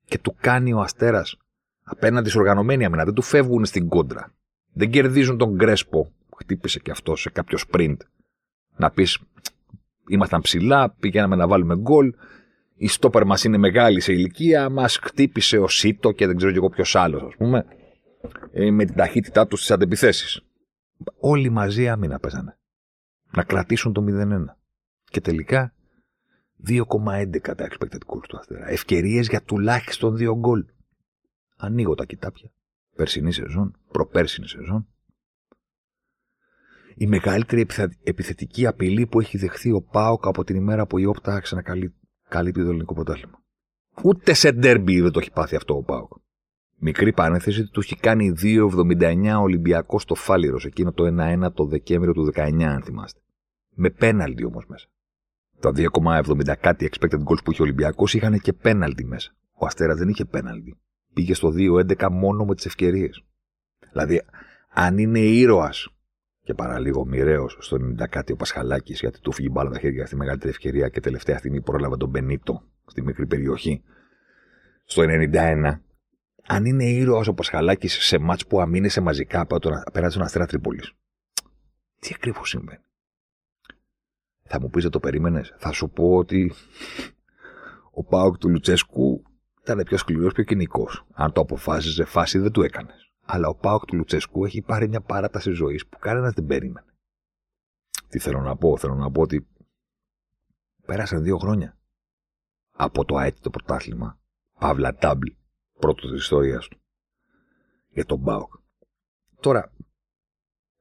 [SPEAKER 2] Και του κάνει ο Αστέρας απέναντι σε οργανωμένη άμυνα. Δεν του φεύγουν στην κόντρα. Δεν κερδίζουν τον Γκρέσπο χτύπησε και αυτό σε κάποιο sprint. Να πεις, ήμασταν ψηλά, πηγαίναμε να βάλουμε γκολ. Η στόπερ μας είναι μεγάλη σε ηλικία, μας χτύπησε ο Σίτο και δεν ξέρω κι εγώ ποιος άλλος, ας πούμε, ε, με την ταχύτητά τους στις αντεπιθέσει. Όλοι μαζί άμυνα παίζανε. Να κρατήσουν το 0-1. Και τελικά 2,11 τα expected goals του Αστέρα. Ευκαιρίες για τουλάχιστον δύο γκολ. Ανοίγω τα κοιτάπια. Περσινή σεζόν, προπέρσινη σεζόν, η μεγαλύτερη επιθετική απειλή που έχει δεχθεί ο Πάοκ από την ημέρα που η Όπτα άρχισε να καλύπτει το ελληνικό πρωτάθλημα. Ούτε σε ντέρμπι δεν το έχει πάθει αυτό ο Πάοκ. Μικρή παρένθεση, του έχει κάνει 2,79 Ολυμπιακός στο Φάληρο, εκείνο το 1-1 το Δεκέμβριο του 19, αν θυμάστε. Με πέναλτι όμως μέσα. Τα 2,70 κάτι expected goals που είχε ο Ολυμπιακός είχαν και πέναλτι μέσα. Ο Αστέρα δεν είχε πέναλτι. Πήγε στο 2-11 μόνο με τις ευκαιρίες. Δηλαδή, αν είναι ήρωας και παραλίγο μοιραίος στο 90 κάτι ο Πασχαλάκης, γιατί του φύγει μπάλα τα χέρια στη μεγαλύτερη ευκαιρία και τελευταία στιγμή πρόλαβε τον Μπενίτο στη μικρή περιοχή. Στο 91, αν είναι ήρωας ο Πασχαλάκης σε μάτς που αμήνεσαι μαζικά απέναντι στον Αστέρα Τρίπολης. Τι ακριβώς συμβαίνει; Θα μου πεις το περίμενες; Θα σου πω ότι ο Πάοκ του Λουτσέσκου ήταν πιο σκληρός, πιο κοινικός. Αν το αποφάσιζε, φάση δεν του έκανες. Αλλά ο Πάοκ του Λουτσέσκου έχει πάρει μια παράταση ζωής που κανένας δεν περίμενε. Τι θέλω να πω, θέλω να πω ότι πέρασαν δύο χρόνια από το αίτητο πρωτάθλημα. Παύλα Τάμπλ, πρώτο της ιστορίας του. Για τον Πάοκ. Τώρα,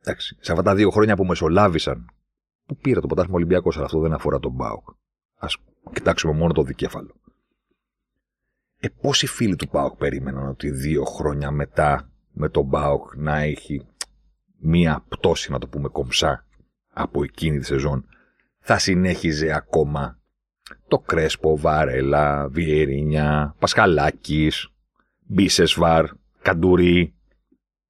[SPEAKER 2] εντάξει, σε αυτά τα δύο χρόνια που μεσολάβησαν, που πήρε το πρωτάθλημα Ολυμπιακός, αλλά αυτό δεν αφορά τον Πάοκ. Α κοιτάξουμε μόνο το δικέφαλο. Ε, πόσοι φίλοι του Πάοκ περίμεναν ότι δύο χρόνια μετά με τον Πάοκ να έχει μία πτώση, να το πούμε κομψά, από εκείνη τη σεζόν, θα συνέχιζε ακόμα το Κρέσπο, Βαρέλα, Βιερίνια, Πασχαλάκης, Μπίσεσβαρ, Καντουρί.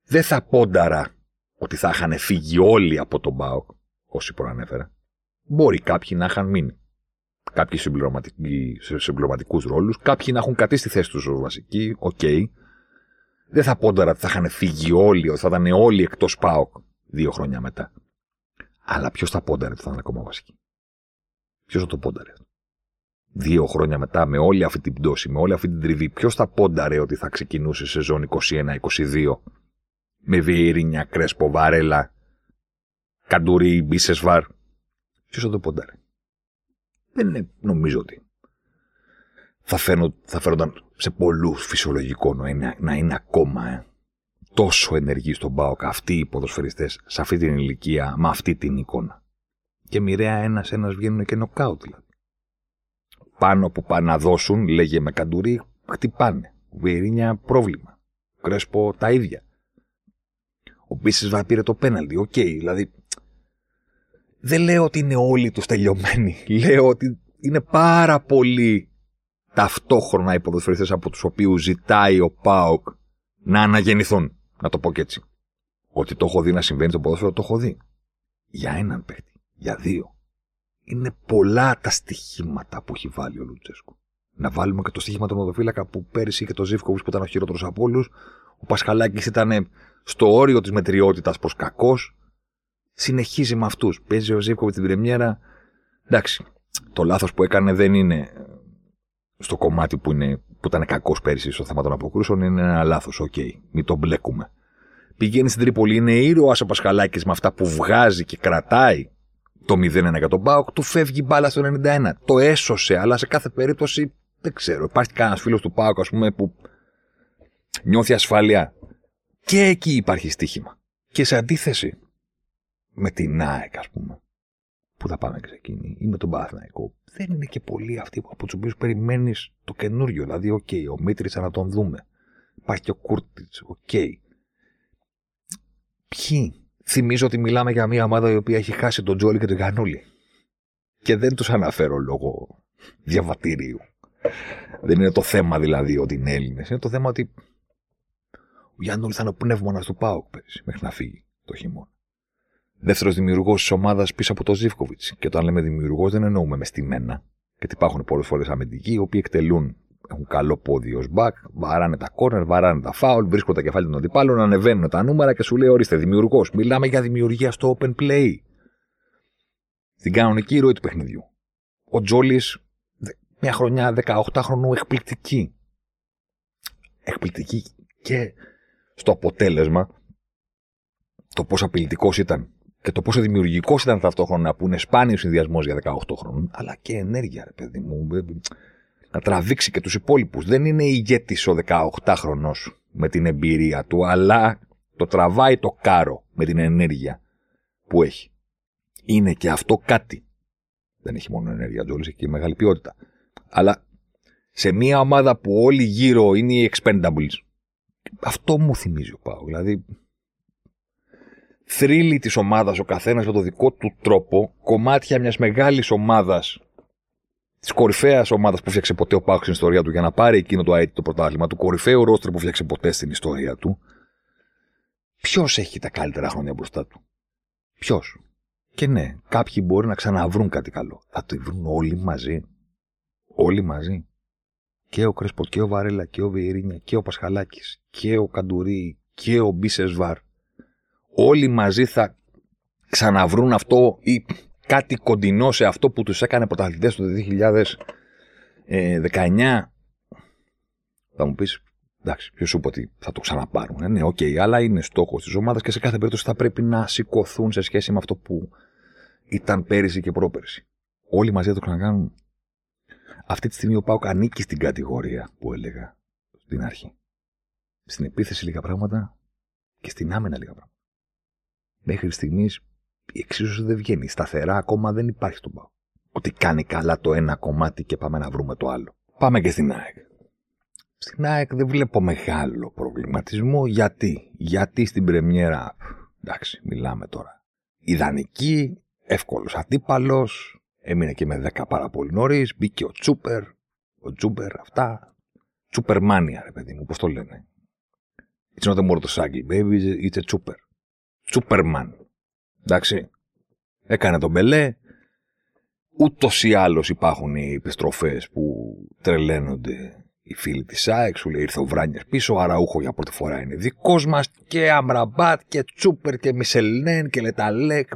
[SPEAKER 2] Δεν θα πόνταρα ότι θα είχαν φύγει όλοι από τον Πάοκ, όσοι προανέφερα. Μπορεί κάποιοι να είχαν μείνει σε κάποιους συμπληρωματικούς ρόλους, κάποιοι να έχουν καθίσει στη θέση τους ως βασικοί, OK. Okay. Δεν θα πόνταρα ότι θα είχαν φύγει όλοι, ότι θα ήταν όλοι εκτός ΠΑΟΚ δύο χρόνια μετά. Αλλά ποιος θα πόνταρε ότι θα ήταν ακόμα βασικοί. Ποιος θα το πόνταρε; Δύο χρόνια μετά, με όλη αυτή την πτώση, με όλη αυτή την τριβή, ποιος θα πόνταρε ότι θα ξεκινούσε σεζόν 21-22 με Βιερίνια, Κρέσπο, Βαρέλα, Καντουρί, Μπίσεσβαρ. Ποιος θα το πόνταρε; Δεν είναι, νομίζω ότι θα, φαίνον, θα φαίνονταν σε πολλούς φυσιολογικό να είναι, να είναι ακόμα ε, τόσο ενεργοί στον Μπάοκ αυτοί οι ποδοσφαιριστές σε αυτή την ηλικία, με αυτή την εικόνα. Και μοιραία ένα-ένα βγαίνουν και νοκάουτ δηλαδή. Πάνω που πάνε να δώσουν, λέγε με καντουρί, χτυπάνε. Βιερίνια πρόβλημα. Κρέσπο τα ίδια. Ο Μπίσεσβαρ πήρε το πέναλτι. OK, okay, δηλαδή δεν λέω ότι είναι όλοι τους τελειωμένοι. Λέω ότι είναι πάρα πολλοί ταυτόχρονα οι ποδοσφαιριστές από τους οποίους ζητάει ο ΠΑΟΚ να αναγεννηθούν. Να το πω και έτσι. Ότι το έχω δει να συμβαίνει στο ποδόσφαιρο, το έχω δει. Για έναν παίχτη. Για δύο. Είναι πολλά τα στοιχήματα που έχει βάλει ο Λουτσέσκου. Να βάλουμε και το στοίχημα του τερματοφύλακα που πέρυσι και το Ζίβκοβιτς που ήταν ο χειρότερος από όλους. Ο Πασχαλάκης ήταν στο όριο της μετριότητας προς κακός συνεχίζει με αυτούς. Παίζει ο Ζίβκοβιτς την Πρεμιέρα. Εντάξει, το λάθος που έκανε δεν είναι στο κομμάτι που, είναι, που ήταν κακός πέρυσι στο θέμα των αποκρούσεων, είναι ένα λάθος. OK, okay, μην τον μπλέκουμε. Πηγαίνει στην Τρίπολη, είναι ήρωας ο Πασχαλάκης με αυτά που βγάζει και κρατάει το 0-1 για τον ΠΑΟΚ, του φεύγει μπάλα στο 91. Το έσωσε, αλλά σε κάθε περίπτωση δεν ξέρω. Υπάρχει κανένας φίλος του ΠΑΟΚ, ας πούμε, που νιώθει ασφάλεια. Και εκεί υπάρχει στοίχημα. Και σε αντίθεση, με την ΑΕΚ, ας πούμε. Πού θα πάμε και εκείνη, ή με τον Παναθηναϊκό. Δεν είναι και πολλοί αυτοί από τους οποίους περιμένεις το καινούριο. Δηλαδή, OK, okay, ο Μίτριτσα να τον δούμε. Υπάρχει και ο Κούρτιτς, OK. Okay. Ποιοι; Θυμίζω ότι μιλάμε για μια ομάδα η οποία έχει χάσει τον Τζόλι και τον Γανούλη. Και δεν τους αναφέρω λόγω διαβατήριου. Δεν είναι το θέμα δηλαδή ότι είναι Έλληνες. Είναι το θέμα ότι ο Γιάννουλ θα είναι ο πνεύμονας του Πάουκ μέχρι να φύγει το χειμώνα δεύτερος δημιουργός της ομάδας πίσω από το Ζήφκοβιτς. Και όταν λέμε δημιουργός, δεν εννοούμε μες στημένα. Γιατί υπάρχουν πολλές φορές αμυντικοί, οι οποίοι εκτελούν, έχουν καλό πόδι ως back, βαράνε τα corner, βαράνε τα foul, βρίσκουν τα κεφάλια των αντιπάλων, ανεβαίνουν τα νούμερα και σου λέει: Ορίστε, δημιουργός. Μιλάμε για δημιουργία στο open play. Στην κανονική ροή του παιχνιδιού. Ο Τζόλης, μια χρονιά 18 χρονού, εκπληκτική. Εκπληκτική και στο αποτέλεσμα το πόσο απειλητικός ήταν και το πόσο δημιουργικός ήταν ταυτόχρονα που είναι σπάνιος συνδυασμός για 18 χρόνων, αλλά και ενέργεια, ρε παιδί μου. Ε, να τραβήξει και τους υπόλοιπους. Δεν είναι ηγέτης ο 18χρονο με την εμπειρία του, αλλά το τραβάει το κάρο με την ενέργεια που έχει. Είναι και αυτό κάτι. Δεν έχει μόνο ενέργεια, Τζόλης, έχει και μεγάλη ποιότητα. Αλλά σε μια ομάδα που όλοι γύρω είναι οι expendables, αυτό μου θυμίζει ο Πάο. Δηλαδή, θρύλοι της ομάδας ο καθένας με το δικό του τρόπο, κομμάτια μιας μεγάλης ομάδας, της κορυφαίας ομάδας που φτιάξε ποτέ ο Πάκος στην ιστορία του για να πάρει εκείνο το αίτητο πρωτάθλημα, του κορυφαίου ρόστρου που φτιάξε ποτέ στην ιστορία του, ποιος έχει τα καλύτερα χρόνια μπροστά του; Ποιος; Και ναι, κάποιοι μπορεί να ξαναβρούν κάτι καλό. Θα το βρουν όλοι μαζί. Όλοι μαζί. Και ο Κρέσπο και ο Βαρέλα και ο Βιερίνια και ο Πασχαλάκης και ο Καντουρί και ο Μπίσεσβαρ. Όλοι μαζί θα ξαναβρούν αυτό ή κάτι κοντινό σε αυτό που τους έκανε πρωταθλητές το 2019. Θα μου πεις, εντάξει, ποιος σου είπε ότι θα το ξαναπάρουν. Ε, ναι, OK, okay, αλλά είναι στόχος της ομάδας και σε κάθε περίπτωση θα πρέπει να σηκωθούν σε σχέση με αυτό που ήταν πέρυσι και πρόπερσι. Όλοι μαζί θα το ξανακάνουν. Αυτή τη στιγμή ο ΠΑΟΚ ανήκει στην κατηγορία που έλεγα στην αρχή. Στην επίθεση λίγα πράγματα και στην άμυνα λίγα πράγματα. Μέχρι στιγμής η εξίσωση δεν βγαίνει. Σταθερά ακόμα δεν υπάρχει στον ΠΑΟΚ. Ότι κάνει καλά το ένα κομμάτι και πάμε να βρούμε το άλλο. Πάμε και στην ΑΕΚ. Στην ΑΕΚ δεν βλέπω μεγάλο προβληματισμό. Γιατί, γιατί στην Πρεμιέρα, εντάξει, μιλάμε τώρα. Ιδανική, εύκολος αντίπαλος, έμεινε και με 10 πάρα πολύ νωρίς, μπήκε ο Τσούπερ, ο Τσούπερ, αυτά. Τσούπερ μάνια, ρε παιδί μου, πώς το λένε. It's not a motorcycle, baby, it's a τσούπερ. Τσούπερμαν. Εντάξει. Έκανε τον Μπελέ. Ούτως ή άλλως υπάρχουν οι επιστροφές που τρελαίνονται οι φίλοι της ΑΕΚ. Σου λέει ήρθε ο Βράνιε πίσω. Ο Αραούχο για πρώτη φορά είναι δικός μας. Και Αμραμπάτ και Τσούπερ και Μισελνέν και Λεταλέκ.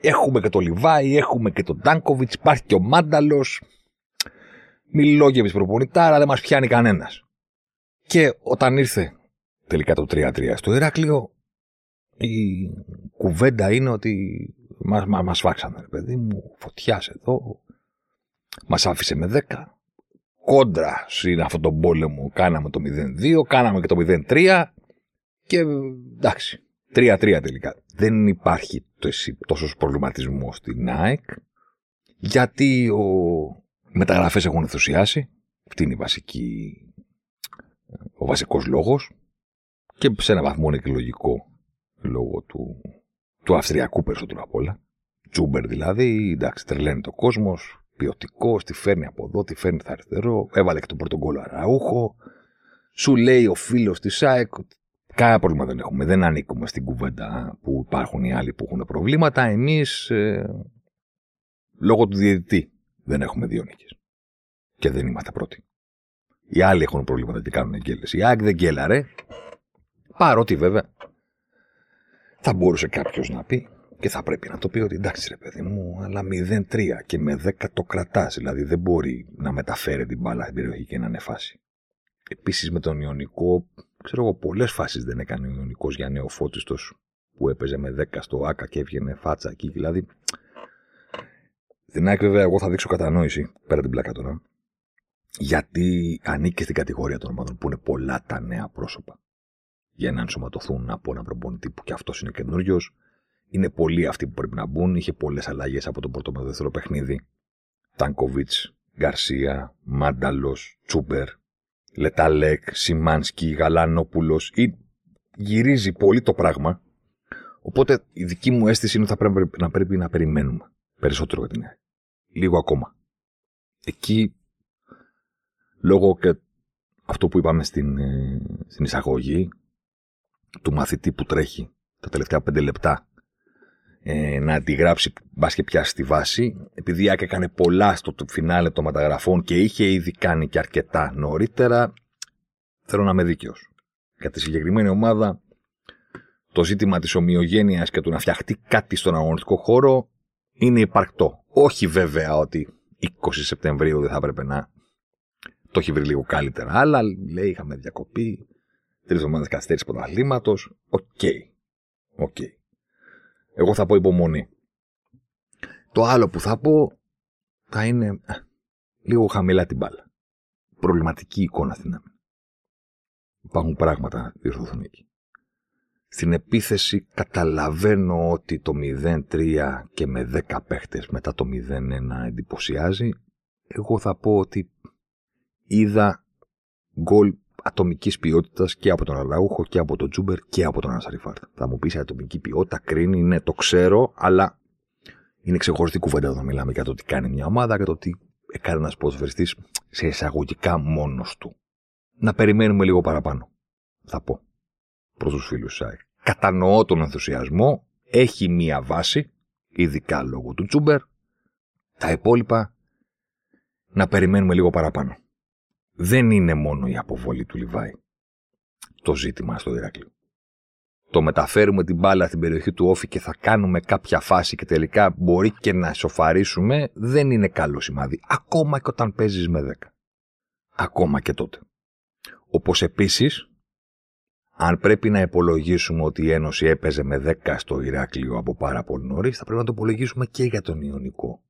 [SPEAKER 2] Έχουμε και το Λιβάη, έχουμε και τον Ντάνκοβιτ, υπάρχει και ο Μάνταλος. Μιλόγεβι προπονητάρα, δεν μας πιάνει κανένας. Και όταν ήρθε τελικά το 3-3 στο Ηράκλειο, η κουβέντα είναι ότι μας, μα, μας φάξανε, παιδί μου, φωτιάς εδώ, μας άφησε με 10, κόντρα σε αυτόν τον πόλεμο κάναμε το 0-2, κάναμε και το 0-3 και εντάξει, 3-3 τελικά. Δεν υπάρχει τόσος προβληματισμός στην ΑΕΚ γιατί ο... μεταγραφές έχουν ενθουσιάσει. Αυτή είναι η βασική, ο βασικός λόγος και σε ένα βαθμό είναι και λογικό λόγω του, του αυστριακού περισσότερο απ' όλα. Τσούμπερ δηλαδή, εντάξει, τρελαίνει το κόσμος, ποιοτικός, τη φέρνει από εδώ, τη φέρνει θα αριστερό, έβαλε και τον πρωτογκόλο αραούχο. Σου λέει ο φίλος της ΣΑΕΚ Κάνα πρόβλημα δεν έχουμε. Δεν ανήκουμε στην κουβέντα που υπάρχουν οι άλλοι που έχουν προβλήματα. Εμείς, ε, λόγω του διαιτητή, δεν έχουμε δύο νίκες. Και δεν είμαστε πρώτοι. Οι άλλοι έχουν προβλήματα και κάνουν γκέλε. Η ΑΕΚ δεν γκέλαρε. Παρότι βέβαια θα μπορούσε κάποιος να πει και θα πρέπει να το πει ότι εντάξει ρε παιδί μου, αλλά 0-3 και με 10 το κρατάς. Δηλαδή δεν μπορεί να μεταφέρει την μπάλα στην περιοχή και να είναι φάση. Επίσης με τον Ιωνικό, ξέρω εγώ, πολλές φάσεις δεν έκανε ο Ιωνικός για νεοφώτιστο που έπαιζε με 10 στο ΑΚΑ και έβγαινε φάτσα εκεί. Δηλαδή. Την άκρη, βέβαια, εγώ θα δείξω κατανόηση πέρα την πλάκα τώρα. Γιατί ανήκει στην κατηγορία των ομάδων που είναι πολλά τα νέα πρόσωπα για να ενσωματωθούν από ένα προπονητή που και αυτός είναι καινούριος. Είναι πολλοί αυτοί που πρέπει να μπουν. Είχε πολλές αλλαγές από το πρώτο με δεύτερο παιχνίδι. Τάνκοβιτς, Γκαρσία, Μάνταλος, Τσούπερ, Λεταλέκ, Σιμάνσκι, Γαλανόπουλος. Γυρίζει πολύ το πράγμα. Οπότε η δική μου αίσθηση είναι ότι θα πρέπει να, πρέπει να περιμένουμε περισσότερο για την Λίγο ακόμα. Εκεί, λόγω και αυτό που είπαμε στην, ε, στην εισαγωγή, του μαθητή που τρέχει τα τελευταία πέντε λεπτά ε, να αντιγράψει μπας και πιάσει τη βάση. Επειδή η έκανε πολλά στο φινάλε των μεταγραφών και είχε ήδη κάνει και αρκετά νωρίτερα, θέλω να είμαι δίκαιος. Για τη συγκεκριμένη ομάδα, το ζήτημα της ομοιογένειας και του να φτιαχτεί κάτι στον αγωνιστικό χώρο είναι υπαρκτό. Όχι βέβαια ότι 20 Σεπτεμβρίου δεν θα έπρεπε να το έχει βρει λίγο καλύτερα. Αλλά λέει, είχαμε διακοπή, τρεις εβδομάδες καθυστέρηση πρωταθλήματος. OK. OK. Εγώ θα πω υπομονή. Το άλλο που θα πω θα είναι ε, λίγο χαμηλά την μπάλα. Προβληματική εικόνα στην άμυνα. Υπάρχουν πράγματα να διορθωθούν εκεί. Στην επίθεση καταλαβαίνω ότι το 0-3 και με 10 παίχτες μετά το 0-1 εντυπωσιάζει. Εγώ θα πω ότι είδα γκολ ατομικής ποιότητας και από τον Αραούχο και από τον Τζούμπερ και από τον Ανασαριφάρτ. Θα μου πεις ατομική ποιότητα, κρίνει, ναι, το ξέρω, αλλά είναι ξεχωριστή κουβέντα όταν μιλάμε για το τι κάνει μια ομάδα και το τι έκανε ένας ποδοσφαιριστής σε εισαγωγικά μόνος του. Να περιμένουμε λίγο παραπάνω. Θα πω προς τους φίλους ΣΑΕ. Κατανοώ τον ενθουσιασμό. έχει μία βάση, ειδικά λόγω του Τσούμπερ. Τα υπόλοιπα να περιμένουμε λίγο παραπάνω. Δεν είναι μόνο η αποβολή του Λιβάη το ζήτημα στο Ηράκλειο. Το μεταφέρουμε την μπάλα στην περιοχή του Όφη και θα κάνουμε κάποια φάση και τελικά μπορεί και να σοφαρίσουμε, δεν είναι καλό σημάδι. Ακόμα και όταν παίζεις με 10. Ακόμα και τότε. Όπως επίσης, αν πρέπει να υπολογίσουμε ότι η Ένωση έπαιζε με 10 στο Ηράκλειο από πάρα πολύ νωρίς, θα πρέπει να το υπολογίσουμε και για τον Ιωνικό.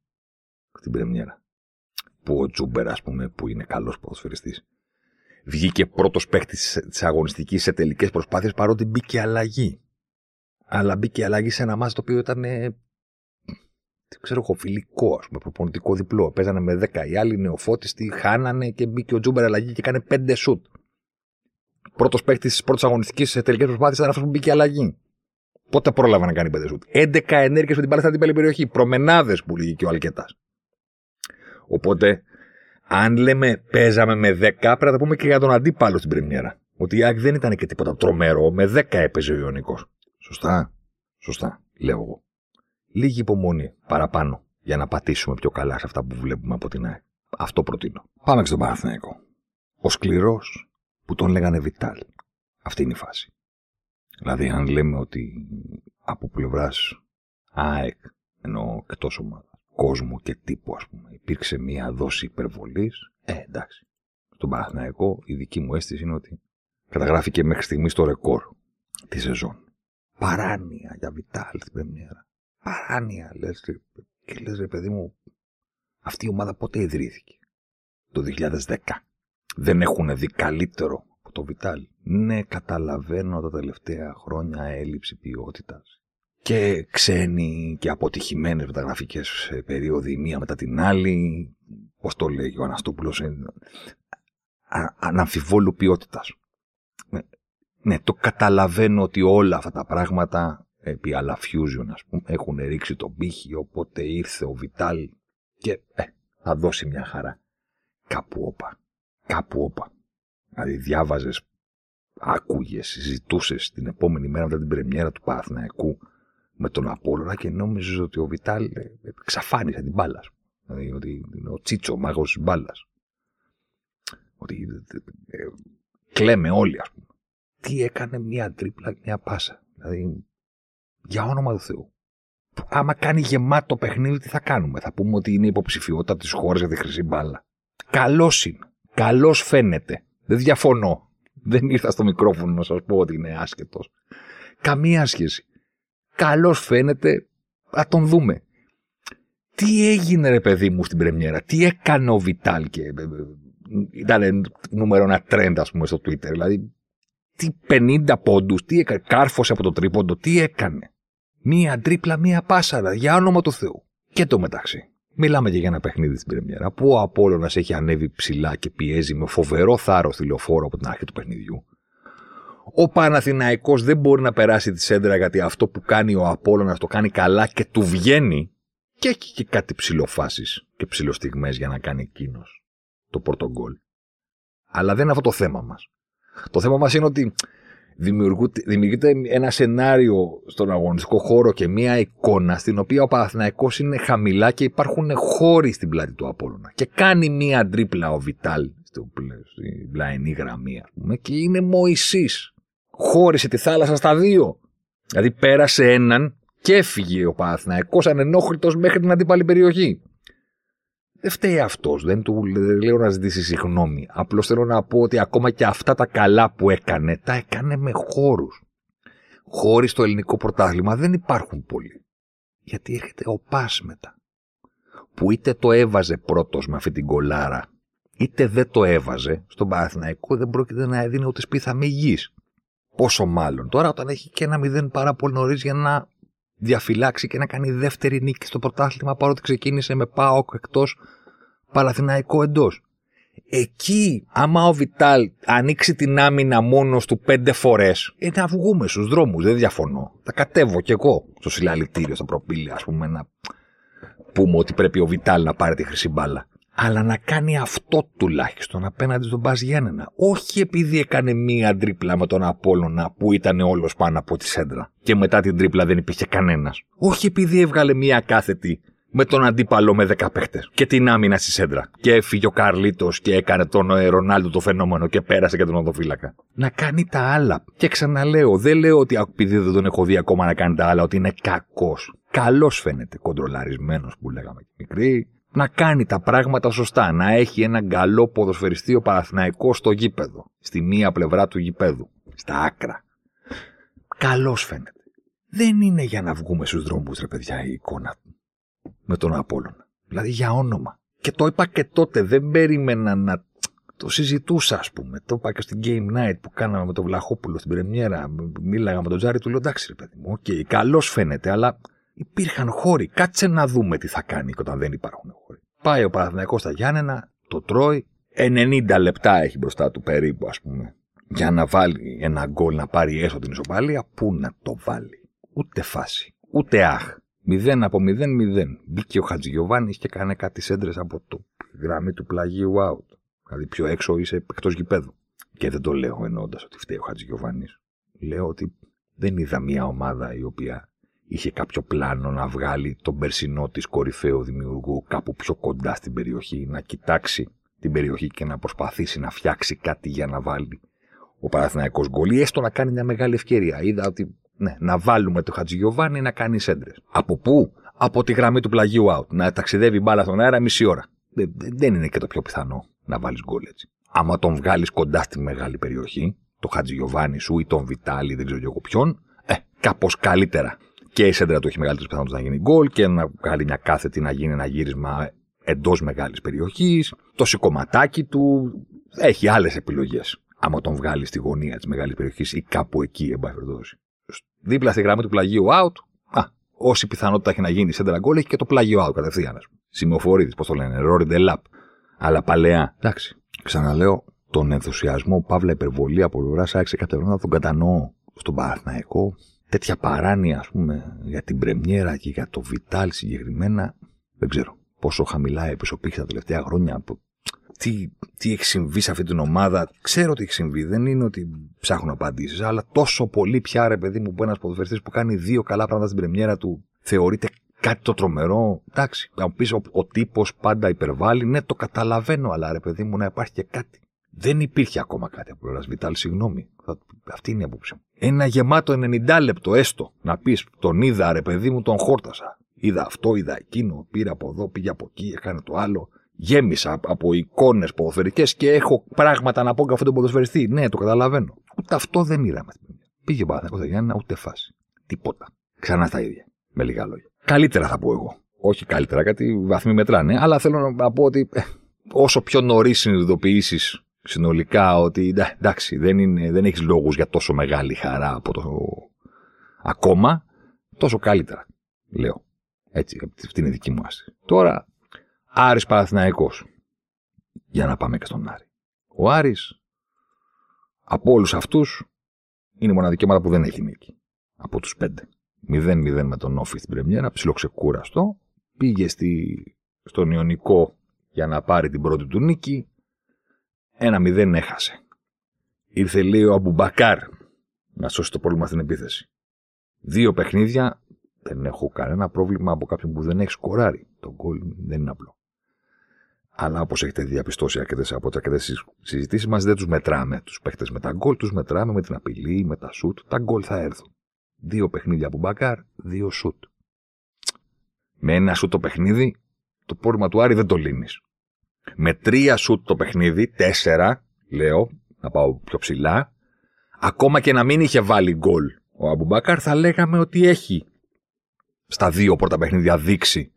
[SPEAKER 2] Την Πρεμιέρα. Που ο Τσούμπερ, ας πούμε, που είναι καλός ποδοσφαιριστής, βγήκε πρώτος παίκτης της αγωνιστικής σε τελικές προσπάθειες παρότι μπήκε αλλαγή. Αλλά μπήκε αλλαγή σε ένα ματς το οποίο ήταν. Ε, δεν ξέρω εγώ, φιλικό, ας πούμε, προπονητικό διπλό. Παίζανε με 10 οι άλλοι νεοφώτιστοι, χάνανε και μπήκε ο Τσούμπερ αλλαγή και έκανε 5 σουτ πρώτος παίκτης της πρώτης αγωνιστικής σε τελικές προσπάθειες ήταν αυτός που μπήκε αλλαγή. Πότε πρόλαβε να κάνει πέντε σουτ. 11 ενέργειες με την μπάλα στην περιοχή. Προμενάδες που λέγει και ο Αλκέτας. Οπότε, αν λέμε παίζαμε με 10, πρέπει να το πούμε και για τον αντίπαλο στην Πρεμιέρα. Ότι η ΑΕΚ δεν ήταν και τίποτα τρομερό. Με 10 έπαιζε ο Ιωνικός. Σωστά. Σωστά, λέω εγώ. Λίγη υπομονή παραπάνω για να πατήσουμε πιο καλά σε αυτά που βλέπουμε από την ΑΕΚ. Αυτό προτείνω. Πάμε και στον Παναθηναϊκό. Ο σκληρός που τον λέγανε Βιτάλ. Αυτή είναι η φάση. Δηλαδή, αν λέμε ότι από πλευράς ΑΕΚ, ενώ εκτός ομάδας, κόσμου και τύπου, ας πούμε, υπήρξε μία δόση υπερβολής, ε, εντάξει. Στον Παναθηναϊκό, η δική μου αίσθηση είναι ότι καταγράφηκε μέχρι στιγμής το ρεκόρ τη σεζόν. Παράνοια για Βιτάλ την Πρεμιέρα. Παράνοια, λες. Και λες, ρε παιδί μου, αυτή η ομάδα πότε ιδρύθηκε; Το 2010 δεν έχουν δει καλύτερο από το Βιτάλ. Ναι, καταλαβαίνω τα τελευταία χρόνια έλλειψη ποιότητας. Και ξένοι και αποτυχημένες μεταγραφικές περίοδοι μία μετά την άλλη. Πώς το λέει ο Αναστόπουλος, ε, αναμφιβόλου ποιότητας. Ναι, ναι, το καταλαβαίνω ότι όλα αυτά τα πράγματα επί άλλα fusion, ας πούμε, έχουν ρίξει τον πύχη, οπότε ήρθε ο Βιτάλ και ε, θα δώσει μια χαρά. Κάπου όπα κάπου όπα. Δηλαδή διάβαζες, άκουγες, συζητούσες την επόμενη μέρα μετά την πρεμιέρα του Παναθηναϊκού με τον Απόλλωνα και νόμιζες ότι ο Βιτάλ ε, εξαφάνισε την μπάλα. Δηλαδή ότι ο Τσίτσο, ο μάγος της μπάλας. Ότι ε, ε, κλαίμε όλοι, ας πούμε. Τι έκανε μια τρίπλα, μια πάσα. Δηλαδή, για όνομα του Θεού. Άμα κάνει γεμάτο παιχνίδι, τι θα κάνουμε; Θα πούμε ότι είναι υποψηφιότητα της χώρας για τη χρυσή μπάλα. Καλός είναι. Καλώ φαίνεται. Δεν διαφωνώ. Δεν ήρθα στο μικρόφωνο να σας πω ότι είναι άσχετος. Καμία σχέση. Καλώς φαίνεται. Α τον δούμε. Τι έγινε ρε παιδί μου στην πρεμιέρα; Τι έκανε ο Βιτάλ και... Ε, ε, ήταν νούμερο ένα τρέντ ας πούμε στο Twitter. Δηλαδή τι 50 πόντους, τι έκανε. Κάρφωσε από το τρίποντο, τι έκανε; Μία τρίπλα, μία πάσαρα. Για όνομα του Θεού. Και το μεταξύ. Μιλάμε και για ένα παιχνίδι στην Πρεμιέρα που ο Απόλλωνας έχει ανέβει ψηλά και πιέζει με φοβερό θάρρος τη λεωφόρο από την αρχή του παιχνιδιού. Ο Παναθηναϊκός δεν μπορεί να περάσει τη σέντρα γιατί αυτό που κάνει ο Απόλλωνας το κάνει καλά και του βγαίνει και έχει και κάτι ψηλοφάσεις και ψηλοστιγμές για να κάνει εκείνος το πρώτο γκολ. Αλλά δεν είναι αυτό το θέμα μας. Το θέμα μας είναι ότι δημιουργείται ένα σενάριο στον αγωνιστικό χώρο και μια εικόνα στην οποία ο Παναθηναϊκός είναι χαμηλά και υπάρχουν χώροι στην πλάτη του Απόλλωνα. Και κάνει μια τρίπλα ο Βιτάλ στην πλαϊνή γραμμή, ας πούμε, και είναι Μωυσής. Χώρισε τη θάλασσα στα δύο. Δηλαδή πέρασε έναν και έφυγε ο Παναθηναϊκός ανενόχλητος μέχρι την αντίπαλη περιοχή. Δεν φταίει αυτός. Δεν του λέω να ζητήσει συγγνώμη. Απλώς θέλω να πω ότι ακόμα και αυτά τα καλά που έκανε, τα έκανε με χώρους. Χώροι στο ελληνικό πρωτάθλημα δεν υπάρχουν πολλοί. Γιατί έρχεται ο Πας μετά. Που είτε το έβαζε πρώτος με αυτή την κολάρα, είτε δεν το έβαζε, στον Παναθηναϊκό δεν πρόκειται να έδινε ούτε σπίθα με γης. Πόσο μάλλον. Τώρα όταν έχει και ένα μηδέν πάρα πολύ νωρίς για να διαφυλάξει και να κάνει δεύτερη νίκη στο πρωτάθλημα παρότι ξεκίνησε με ΠΑΟΚ εκτός Παλαθηναϊκό εντός. Εκεί, άμα ο Βιτάλ ανοίξει την άμυνα μόνος του πέντε φορές, είναι να βγούμε στους δρόμους. Δεν διαφωνώ. Θα κατέβω κι εγώ στο συλλαλητήριο, στο προπήλιο, ας πούμε, να πούμε ότι πρέπει ο Βιτάλ να πάρει τη χρυσή μπάλα. Αλλά να κάνει αυτό τουλάχιστον απέναντι στον Μπα Γιάννενα. Όχι επειδή έκανε μία τρίπλα με τον Απόλωνα που ήταν όλος πάνω από τη σέντρα. Και μετά την τρίπλα δεν υπήρχε κανένας. Όχι επειδή έβγαλε μία κάθετη με τον αντίπαλο με 10 παίχτες και την άμυνα στη σέντρα. Και έφυγε ο Καρλίτος και έκανε τον ε, Ρονάλντο το φαινόμενο και πέρασε και τον οδοφύλακα. Να κάνει τα άλλα. Και ξαναλέω, δεν λέω ότι επειδή δεν τον έχω δει ακόμα να κάνει τα άλλα, ότι είναι κακός. Καλός φαίνεται, κοντρολαρισμένος που λέγαμε και μικρή. Να κάνει τα πράγματα σωστά. Να έχει έναν καλό ποδοσφαιριστή Παραθυναϊκό στο γήπεδο. Στη μία πλευρά του γήπεδου. Στα άκρα. Καλός φαίνεται. Δεν είναι για να βγούμε στους δρόμους, ρε παιδιά, η εικόνα με τον Απόλλωνα. Δηλαδή για όνομα. Και το είπα και τότε, δεν περίμενα να το συζητούσα, ας πούμε. Το είπα και στην Game Night που κάναμε με τον Βλαχόπουλο στην Πρεμιέρα. Μίλαγα με τον Τζάρι, του λέω εντάξει, ρε παιδί μου, OK, okay, καλός φαίνεται, αλλά υπήρχαν χώροι. Κάτσε να δούμε τι θα κάνει όταν δεν υπάρχουν χώροι. Πάει ο Παναθηναϊκός στα Γιάννενα, το τρώει. 90 λεπτά έχει μπροστά του περίπου, ας πούμε, για να βάλει ένα γκολ να πάρει έστω την ισοπαλία. Πού να το βάλει. Ούτε φάση. Ούτε αχ. 0 από 0-0. Μπήκε ο Χατζηγιοβάνης και έκανε κάτι σέντρες από το γραμμή του πλαγίου out. Δηλαδή πιο έξω είσαι εκτός γηπέδου. Και δεν το λέω εννοώντας ότι φταίει ο Χατζηγιοβάνης. Λέω ότι δεν είδα μια ομάδα η οποία είχε κάποιο πλάνο να βγάλει τον περσινό της κορυφαίο δημιουργού κάπου πιο κοντά στην περιοχή, να κοιτάξει την περιοχή και να προσπαθήσει να φτιάξει κάτι για να βάλει ο Παναθηναϊκός γκολ ή έστω να κάνει μια μεγάλη ευκαιρία. Είδα ότι ναι, να βάλουμε το Χατζηγιοβάνι να κάνει σέντρες. Από πού; Από τη γραμμή του πλαγίου out. Να ταξιδεύει μπάλα στον αέρα μισή ώρα. Δεν, δεν είναι και το πιο πιθανό να βάλεις γκολ έτσι. Άμα τον βγάλεις κοντά στη μεγάλη περιοχή, το Χατζηγιοβάνι σου ή τον Βιτάλη, δεν ξέρω εγώ ποιον, ε, κάπως καλύτερα. Και η σέντρα του έχει μεγαλύτερες πιθανότητες να γίνει γκολ και να βγάλει μια κάθετη να γίνει ένα γύρισμα εντός μεγάλης περιοχής. Το σηκωματάκι του έχει άλλες επιλογές. Άμα τον βγάλει στη γωνία της μεγάλης περιοχής ή κάπου εκεί, εν πάση δίπλα στη γραμμή του πλαγίου out, α, όση πιθανότητα έχει να γίνει σε γκολ, έχει και το πλάγιο out κατευθείαν. Σημειοφορήτη, πώς το λένε, Rory the Lap. Αλλά παλαιά. Εντάξει. Ξαναλέω, τον ενθουσιασμό, παύλα υπερβολή από πλευράς Άξε κάθε να τον κατανοώ στον Παναθναϊκό. Τέτοια παράνοια, ας πούμε, για την Πρεμιέρα και για το Βιτάλ συγκεκριμένα, δεν ξέρω πόσο χαμηλά επισοπήχε τα τελευταία χρόνια τι, τι έχει συμβεί σε αυτή την ομάδα. Ξέρω τι έχει συμβεί. Δεν είναι ότι ψάχνω απαντήσεις, αλλά τόσο πολύ πια ρε παιδί μου που ένας ποδοσφαιριστής που κάνει δύο καλά πράγματα στην πρεμιέρα του θεωρείται κάτι το τρομερό. Εντάξει, να μου πεις ο, ο τύπος πάντα υπερβάλλει. Ναι, το καταλαβαίνω, αλλά ρε παιδί μου να υπάρχει και κάτι. Δεν υπήρχε ακόμα κάτι από πλευράς Βιτάλ, συγγνώμη. Αυτή είναι η απόψη μου. Ένα γεμάτο 90 λεπτό έστω να πεις τον είδα ρε παιδί μου, τον χόρτασα. Είδα αυτό, είδα εκείνο, πήρε από εδώ, πήγε από εκεί, έκανε το άλλο γέμισα από εικόνες ποδοσφαιρικές και έχω πράγματα να πω για αυτόν τον ποδοσφαιριστή. Ναι, το καταλαβαίνω. Ούτε αυτό δεν είδαμε. Πήγε ο για να ούτε φάση. Τίποτα. Ξανά στα ίδια. Με λίγα λόγια. Καλύτερα θα πω εγώ. Όχι καλύτερα, γιατί βαθμοί μετράνε, αλλά θέλω να πω ότι ε, όσο πιο νωρίς συνειδητοποιήσεις συνολικά ότι εντάξει, δεν, είναι, δεν έχεις λόγους για τόσο μεγάλη χαρά από το. ακόμα, τόσο καλύτερα. Λέω. Έτσι, αυτή είναι η δική μου άση. Τώρα, Άρης Παναθηναϊκός. Για να πάμε και στον Άρη. Ο Άρης, από όλους αυτούς, είναι η μοναδική ομάδα που δεν έχει νίκη. Από τους πέντε. 0-0 με τον Όφη στην Πρεμιέρα, ψιλοξεκούραστο. Πήγε στη, στον Ιωνικό για να πάρει την πρώτη του νίκη. Ένα 0 έχασε. Ήρθε λέει ο Αμπουμπακάρ να σώσει το πρόβλημα στην επίθεση. Δύο παιχνίδια δεν έχω κανένα πρόβλημα από κάποιον που δεν έχει σκοράρει. Το γκολ δεν είναι απλό. Αλλά όπως έχετε διαπιστώσει αρκετές από τις αρκετές συζητήσεις μας, δεν τους μετράμε τους παίχτες με τα γκολ, τους μετράμε με την απειλή, με τα σουτ. Τα γκολ θα έρθουν. Δύο παιχνίδια από μπακάρ, δύο σουτ. Με ένα σουτ το παιχνίδι, το πρόβλημα του Άρη δεν το λύνεις. Με τρία σουτ το παιχνίδι, τέσσερα, λέω, να πάω πιο ψηλά, ακόμα και να μην είχε βάλει γκολ ο Αμπουμπάκαρ, θα λέγαμε ότι έχει στα δύο πρώτα παιχνίδια δείξει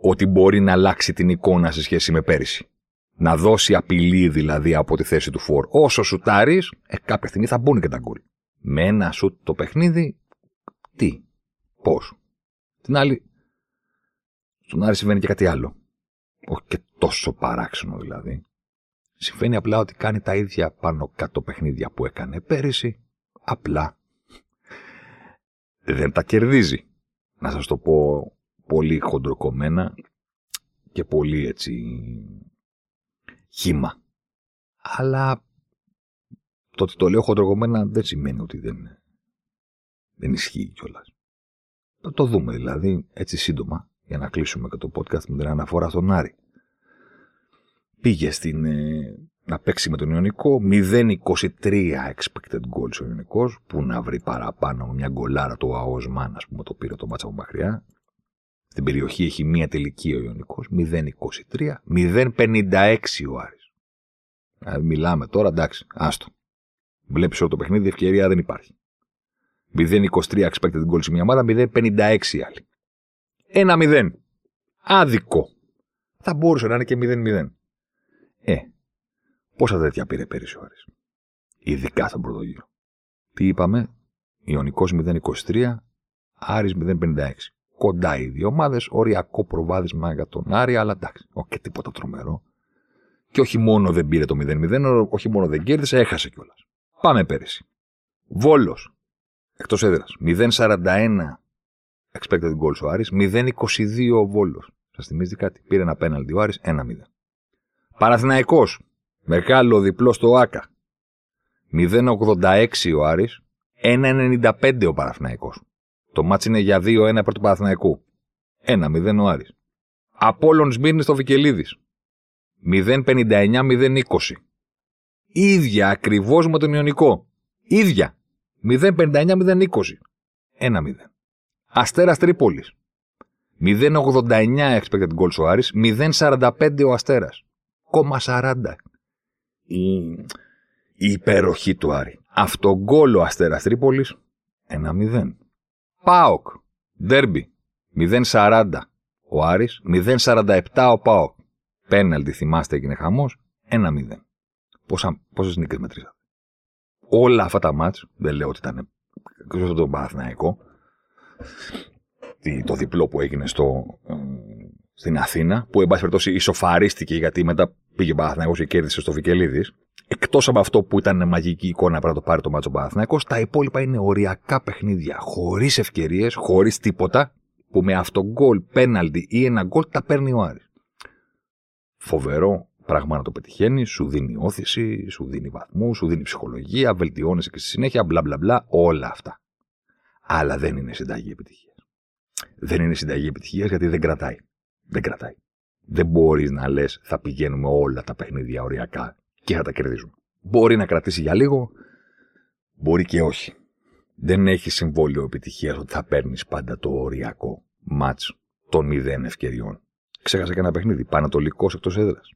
[SPEAKER 2] ότι μπορεί να αλλάξει την εικόνα σε σχέση με πέρυσι. Να δώσει απειλή δηλαδή από τη θέση του φόρ. Όσο σουτάρεις, ε, κάποια στιγμή θα μπουν και τα γκολ. Με ένα σουτ το παιχνίδι, τι, πώς. Την άλλη, στον Άρη συμβαίνει και κάτι άλλο. Όχι και τόσο παράξενο δηλαδή. Συμβαίνει απλά ότι κάνει τα ίδια πάνω κάτω παιχνίδια που έκανε πέρυσι, απλά δεν τα κερδίζει. Να σας το πω πολύ χοντροκομμένα, και πολύ έτσι χήμα. Αλλά το ότι το λέω χοντρογωμένα δεν σημαίνει ότι δεν, δεν ισχύει κιόλας. Θα το δούμε δηλαδή έτσι σύντομα για να κλείσουμε και το podcast με την αναφορά στον Άρη. Πήγε στην, ε, να παίξει με τον Ιωνικό 0-23 expected goals ο Ιωνικός που να βρει παραπάνω με μια γκολάρα του Αοσμάν ας πούμε το πήρε το μάτσα από μακριά. Στην περιοχή έχει μία τελική ο Ιωνικός 0-23 0-56 ο Άρης. Δηλαδή μιλάμε τώρα εντάξει άστο. Βλέπεις όλο το παιχνίδι ευκαιρία δεν υπάρχει. 0-23 expected goals μια ομάδα 0-56 άλλη 1-0 άδικο θα μπορούσε να είναι και 0-0 ε Πόσα τέτοια πήρε πέρυσι ο Άρης; Ειδικά στον πρώτο γύρο. Τι είπαμε, Ιωνικός 0-23, Άρης 0-56. Κοντά οι δύο ομάδες, οριακό προβάδισμα για τον Άρη, αλλά εντάξει, όχι τίποτα τρομερό. Και όχι μόνο δεν πήρε το 0-0, όχι μόνο δεν κέρδισε, έχασε κιόλας. Πάμε πέρυσι. Βόλος. Εκτός έδρας. 0-41 expected goals ο Άρης, 0-22 ο Βόλος. Σας θυμίζει κάτι. Πήρε ένα πέναλτι ο Άρης, 1-0. Παραθυναϊκός Μεγάλο διπλό στο ΆΚΑ. 0,86 ο Άρης, 1,95 ο Παραθυναϊκός. Το μάτς είναι για 2-1 υπέρ του Παναθηναϊκού. 1-0 ο Άρης. Απόλλωνς Σμύρνη στο Βικελίδης. 0,59-0,20. Ίδια ακριβώς με τον Ιωνικό. Ίδια. 0,59-0,20. 1-0. Αστέρας Τρίπολης. 0,89 expected goals ο Άρης, 0,45 ο Αστέρας. 0,40 η, η υπεροχή του Άρη. Αυτό γκολ ο Αστέρας Τρίπολης 1-0. Πάοκ. Ντέρμπι. 0-40 ο Άρης. 0-47 ο Πάοκ. Πέναλτι θυμάστε έγινε χαμός. 1-0. Πόσα, πόσες νίκες μετρήσατε; Όλα αυτά τα μάτς, δεν λέω ότι ήταν εκτός τον Παναθηναϊκό, το διπλό που έγινε στο, ε, στην Αθήνα, που εν πάση περιπτώσει ισοφαρίστηκε γιατί μετά πήγε ο Παναθηναϊκός και κέρδισε στο Βικελίδης. Εκτός από αυτό που ήταν μαγική εικόνα πρέπει να το πάρει το μάτσο Παναθηναϊκός, τα υπόλοιπα είναι οριακά παιχνίδια, χωρίς ευκαιρίες, χωρίς τίποτα, που με αυτό γκολ, πέναλτι ή ένα γκολ τα παίρνει ο Άρης. Φοβερό πράγμα να το πετυχαίνει, σου δίνει όθηση, σου δίνει βαθμού, σου δίνει ψυχολογία, βελτιώνεσαι και στη συνέχεια, μπλα μπλα μπλα, όλα αυτά. Αλλά δεν είναι συνταγή επιτυχίας. Δεν είναι συνταγή επιτυχίας γιατί δεν κρατάει. Δεν κρατάει. Δεν μπορείς να λες θα πηγαίνουμε όλα τα παιχνίδια οριακά και θα τα κερδίζουμε. Μπορεί να κρατήσει για λίγο, μπορεί και όχι. Δεν έχει συμβόλαιο επιτυχίας ότι θα παίρνεις πάντα το οριακό ματ των 0 ευκαιριών. Ξέχασα και ένα παιχνίδι. Πανατολικός εκτός έδρας.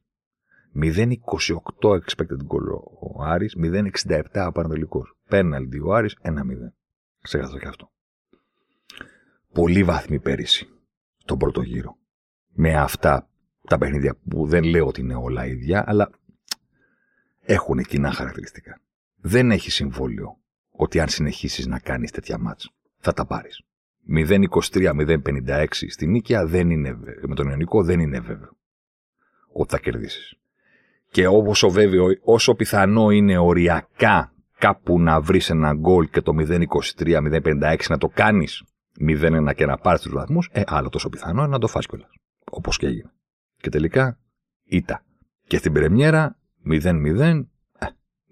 [SPEAKER 2] 0-28 expected goal ο Άρης, 0-67 ο Πανατολικός. Πέναλτι ο Άρης, 1-0. Ξέχασα και αυτό. Πολύ βάθμη πέρυσι, τον πρώτο γύρο. Με αυτά τα παιχνίδια που δεν λέω ότι είναι όλα ίδια, αλλά έχουν κοινά χαρακτηριστικά. Δεν έχει συμβόλαιο ότι αν συνεχίσεις να κάνεις τέτοια μάτς θα τα πάρεις. 0-23-0-56 στην Νίκαια δεν είναι, με τον Ιωνικό δεν είναι βέβαιο ότι θα κερδίσεις. Και όπως ο βέβαιο, όσο πιθανό είναι οριακά κάπου να βρεις ένα γκολ και το 0-23-0-56 να το κάνεις 0-1 και να πάρεις τους βαθμούς, ε, άλλο τόσο πιθανό είναι να το φας κιόλας. Όπως και έγινε. Και τελικά ήττα. Και στην πρεμιέρα 0-0,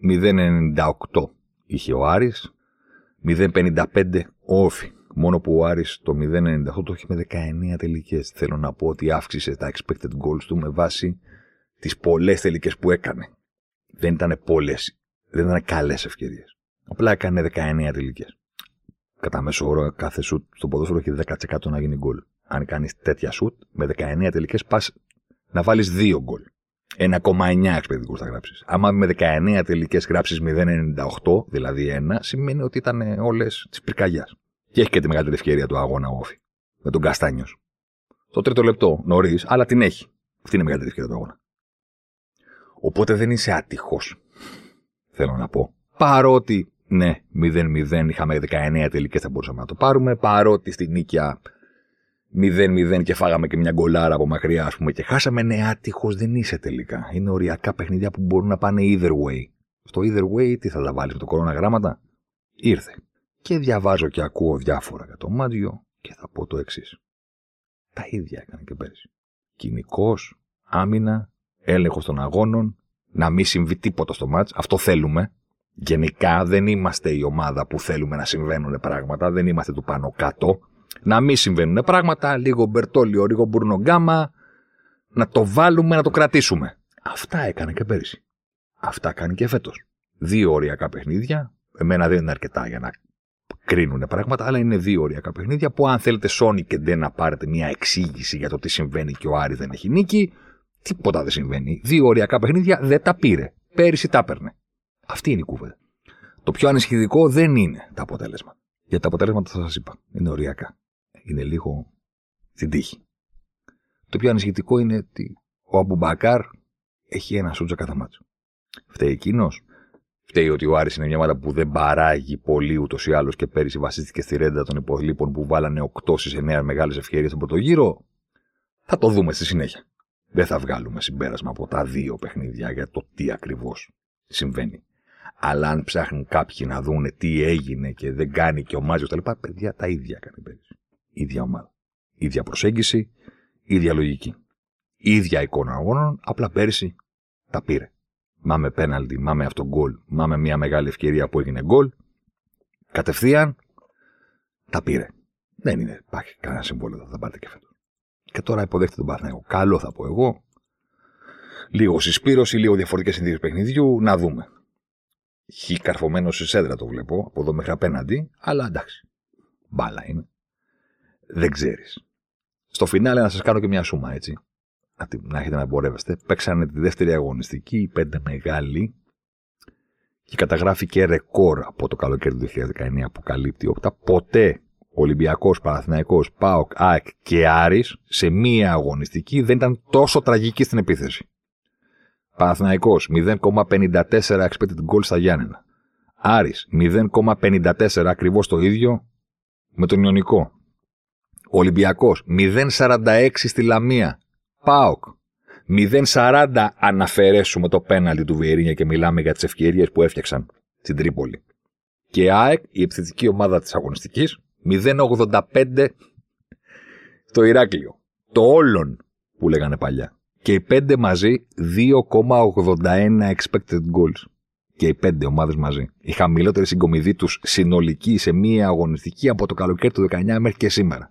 [SPEAKER 2] 0-98 είχε ο Άρης, 0-55 όφη. Μόνο που ο Άρης το 0-98 το είχε με 19 τελικές. Θέλω να πω ότι αύξησε τα expected goals του με βάση τις πολλές τελικές που έκανε. Δεν ήταν πολλές, δεν ήταν καλές ευκαιρίες. Απλά έκανε 19 τελικές. Κατά μέσο όρο κάθε σουτ στο ποδόσφαιρο έχει 10% να γίνει γκολ. Αν κάνεις τέτοια σουτ, με 19 τελικές πας να βάλεις δύο γκολ. 1,9 εξπαιδικούς θα γράψεις. Άμα με 19 τελικές γράψεις 0,98, δηλαδή 1, σημαίνει ότι ήταν όλες της πυρκαγιάς. Και έχει και τη μεγαλύτερη ευκαιρία του αγώνα όφη. Με τον Καστάνιος. Το τρίτο λεπτό νωρίς, αλλά την έχει. Αυτή είναι η μεγαλύτερη ευκαιρία του αγώνα. Οπότε δεν είσαι άτυχος. Θέλω να πω. Παρότι, ναι, 0-0 είχαμε 19 τελικέ, θα μπορούσαμε να το πάρουμε. Παρότι στην νίκια 0-0 και φάγαμε και μια γκολάρα από μακριά, ας πούμε, και χάσαμε. Ναι, άτυχος δεν είσαι τελικά. Είναι οριακά παιχνίδια που μπορούν να πάνε either way. Στο either way, τι θα τα βάλεις με το κορώνα γράμματα; Ήρθε. Και διαβάζω και ακούω διάφορα για το Μάτζιο και θα πω το εξής. Τα ίδια έκανε και πέρσι. κοινικός, άμυνα, έλεγχος των αγώνων, να μην συμβεί τίποτα στο μάτς. Αυτό θέλουμε. Γενικά δεν είμαστε η ομάδα που θέλουμε να συμβαίνουν πράγματα, δεν είμαστε του πάνω κάτω. Να μην συμβαίνουν πράγματα, λίγο Μπερτόλιο, λίγο Μπουρνογκάμα, να το βάλουμε, να το κρατήσουμε. Αυτά έκανε και πέρυσι. Αυτά κάνει και φέτος. Δύο ωριακά παιχνίδια. Εμένα δεν είναι αρκετά για να κρίνουν πράγματα, αλλά είναι δύο ωριακά παιχνίδια που αν θέλετε Sony και δεν να πάρετε μια εξήγηση για το τι συμβαίνει και ο Άρη δεν έχει νίκη, τίποτα δεν συμβαίνει. Δύο ωριακά παιχνίδια δεν τα πήρε. Πέρυσι τα έπαιρνε. Αυτή είναι η κούβα. Το πιο ανησυχητικό δεν είναι τα αποτέλεσματα. Για τα αποτέλεσματα θα σας είπα. Είναι ωριακά. Είναι λίγο στην τύχη. Το πιο ανησυχητικό είναι ότι ο Αμπουμπακάρ έχει ένα σούτζα κατά μάτσο. Φταίει εκείνος. Φταίει ότι ο Άρης είναι μια ομάδα που δεν παράγει πολύ ούτως ή άλλως και πέρυσι βασίστηκε στη ρέντα των υπολείπων που βάλανε 8 στις 9 μεγάλες ευκαιρίες στον πρώτο γύρο. Θα το δούμε στη συνέχεια. Δεν θα βγάλουμε συμπέρασμα από τα δύο παιχνίδια για το τι ακριβώς συμβαίνει. Αλλά αν ψάχνουν κάποιοι να δούνε τι έγινε και δεν κάνει και ο Μάζιος κτλ. Παιδιά τα ίδια κάνει πέρυσι. ίδια ομάδα. ίδια προσέγγιση, ίδια λογική. ίδια εικόνα αγώνων, απλά πέρυσι τα πήρε. Μάμε πέναλτι, μάμε αυτό γκολ, μάμε μια μεγάλη ευκαιρία που έγινε γκολ. Κατευθείαν τα πήρε. Δεν είναι, υπάρχει κανένα συμβόλαιο, θα πάρετε και φέτο. Και τώρα υποδέχεται τον Παναθηναϊκό. Καλό θα πω εγώ. Λίγο συσπήρωση, λίγο διαφορετικές συνθήκες παιχνιδιού. Να δούμε. Χι καρφωμένος σε σέντρα το βλέπω, από εδώ μέχρι απέναντι, αλλά εντάξει. Μπάλα είναι. Δεν ξέρεις. Στο φινάλε να σας κάνω και μια σούμα έτσι να έχετε να εμπορεύεστε. Παίξανε τη δεύτερη αγωνιστική, οι πέντε μεγάλοι, και καταγράφει και ρεκόρ από το καλοκαίρι του 2019 που καλύπτει όπτα. Ποτέ Ολυμπιακός, Παναθυναϊκό, ΠΑΟΚ, ΑΕΚ και Άρης σε μία αγωνιστική δεν ήταν τόσο τραγική στην επίθεση. Παναθυναϊκό 0,54 expected goals στα Γιάννενα. Άρης 0,54 ακριβώς το ίδιο με τον Ιωνικό. Ολυμπιακός 0,46 στη Λαμία. ΠΑΟΚ. 0-40 αν αφαιρέσουμε το πέναλτι του Βιερίνια και μιλάμε για τις ευκαιρίες που έφτιαξαν στην Τρίπολη. Και ΑΕΚ, η επιθετική ομάδα της αγωνιστικής, 0-85 το Ηράκλειο. Το όλων που λέγανε παλιά. Και οι πέντε μαζί 2,81 expected goals. Και οι πέντε ομάδες μαζί. Η χαμηλότερη συγκομιδή τους συνολική σε μία αγωνιστική από το καλοκαίρι του 19 μέχρι και σήμερα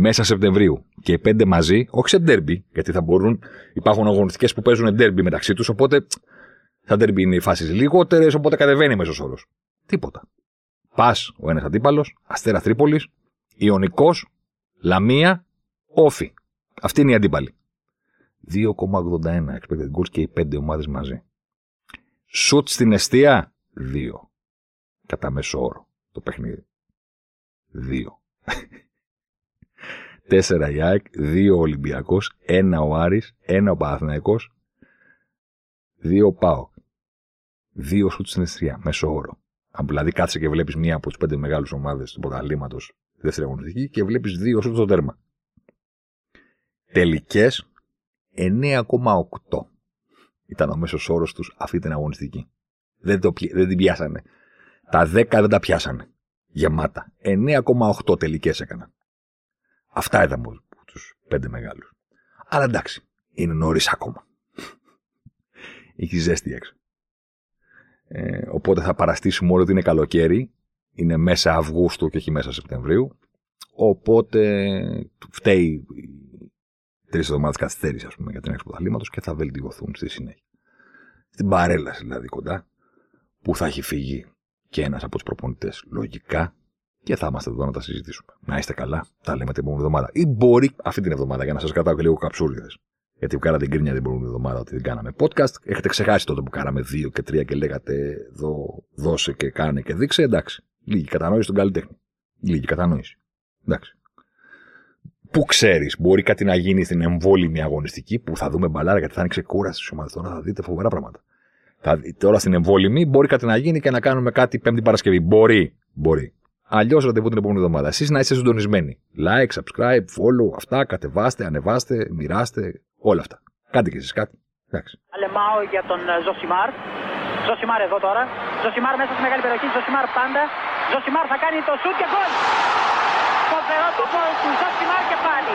[SPEAKER 2] μέσα Σεπτεμβρίου και οι πέντε μαζί, όχι σε ντέρμπι, γιατί θα μπορούν, υπάρχουν αγωνιστικές που παίζουν ντέρμπι μεταξύ τους, οπότε θα ντέρμπι είναι οι φάσεις λιγότερες, οπότε κατεβαίνει μέσος όρος. Τίποτα. Πας ο ένας αντίπαλος, Αστέρα Τρίπολης, Ιωνικός, Λαμία, Όφη. Αυτή είναι η αντίπαλη. 2,81 expected goals και οι πέντε ομάδες μαζί. Σουτ στην αιστεία, 2. Κατά μέσο όρο το παιχνίδι. 2. 4 η ΑΕΚ, 2 ο Ολυμπιακός, 1 ο Άρης, 1 ο Παναθηναϊκός, 2 ο ΠΑΟΚ. 2 σουτ στην αιστρία, μέσω όρο. Αν δηλαδή κάτσε και βλέπεις μία από τις πέντε μεγάλες ομάδες του πρωταθλήματος δεύτερη αγωνιστική και βλέπεις δύο σουτ στο τέρμα. Τελικές 9,8 ήταν ο μέσος όρος τους αυτή την αγωνιστική. Δεν, το, δεν την πιάσανε. Τα 10 δεν τα πιάσανε. Γεμάτα. 9,8 τελικές έκαναν. Αυτά ήταν από τους πέντε μεγάλους. Αλλά εντάξει, είναι νωρίς ακόμα. Έχει ζέστη έξω. Ε, οπότε θα παραστήσουμε όλο ότι είναι καλοκαίρι. Είναι μέσα Αυγούστου και όχι μέσα Σεπτεμβρίου. Οπότε φταίει τρεις εβδομάδες καθυστέρηση, ας πούμε, για την έξοδο και θα βελτιωθούν στη συνέχεια. Στην παρέλαση δηλαδή κοντά, που θα έχει φύγει και ένας από τους προπονητές λογικά και θα είμαστε εδώ να τα συζητήσουμε. Να είστε καλά. Τα λέμε την επόμενη εβδομάδα. Ή μπορεί αυτή την εβδομάδα για να σας κρατάω και λίγο καψούριδες. Γιατί κάνατε την κρίνια την επόμενη εβδομάδα ότι δεν κάναμε podcast. Έχετε ξεχάσει τότε που κάναμε δύο και τρία και λέγατε δω, δώσε και κάνε και δείξε. Εντάξει. Λίγη κατανόηση στον καλλιτέχνη. Λίγη κατανόηση. Εντάξει. Πού ξέρεις, μπορεί κάτι να γίνει στην εμβόλυμη αγωνιστική που θα δούμε μπαλάρα γιατί θα είναι ξεκούραση στι ομάδε. Τώρα θα δείτε φοβερά πράγματα. Θα, τώρα στην εμβόλυμη μπορεί κάτι να γίνει και να κάνουμε κάτι Πέμπτη Παρασκευή. Μπορεί. Μπορεί. Αλλιώς ραντεβού την επόμενη εβδομάδα. Εσείς να είστε συντονισμένοι. Like, subscribe, follow, αυτά, κατεβάστε, ανεβάστε, μοιράστε, όλα αυτά. Κάντε και εσείς κάτι. Εντάξει.
[SPEAKER 1] Αλεμάω για τον ε, Ζωσιμάρ. Ζωσιμάρ εδώ τώρα. Ζωσιμάρ μέσα στη μεγάλη περιοχή. Ζωσιμάρ πάντα. Ζωσιμάρ θα κάνει το σουτ και γκολ. Φοβερό το γκολ του Ζωσιμάρ και πάλι.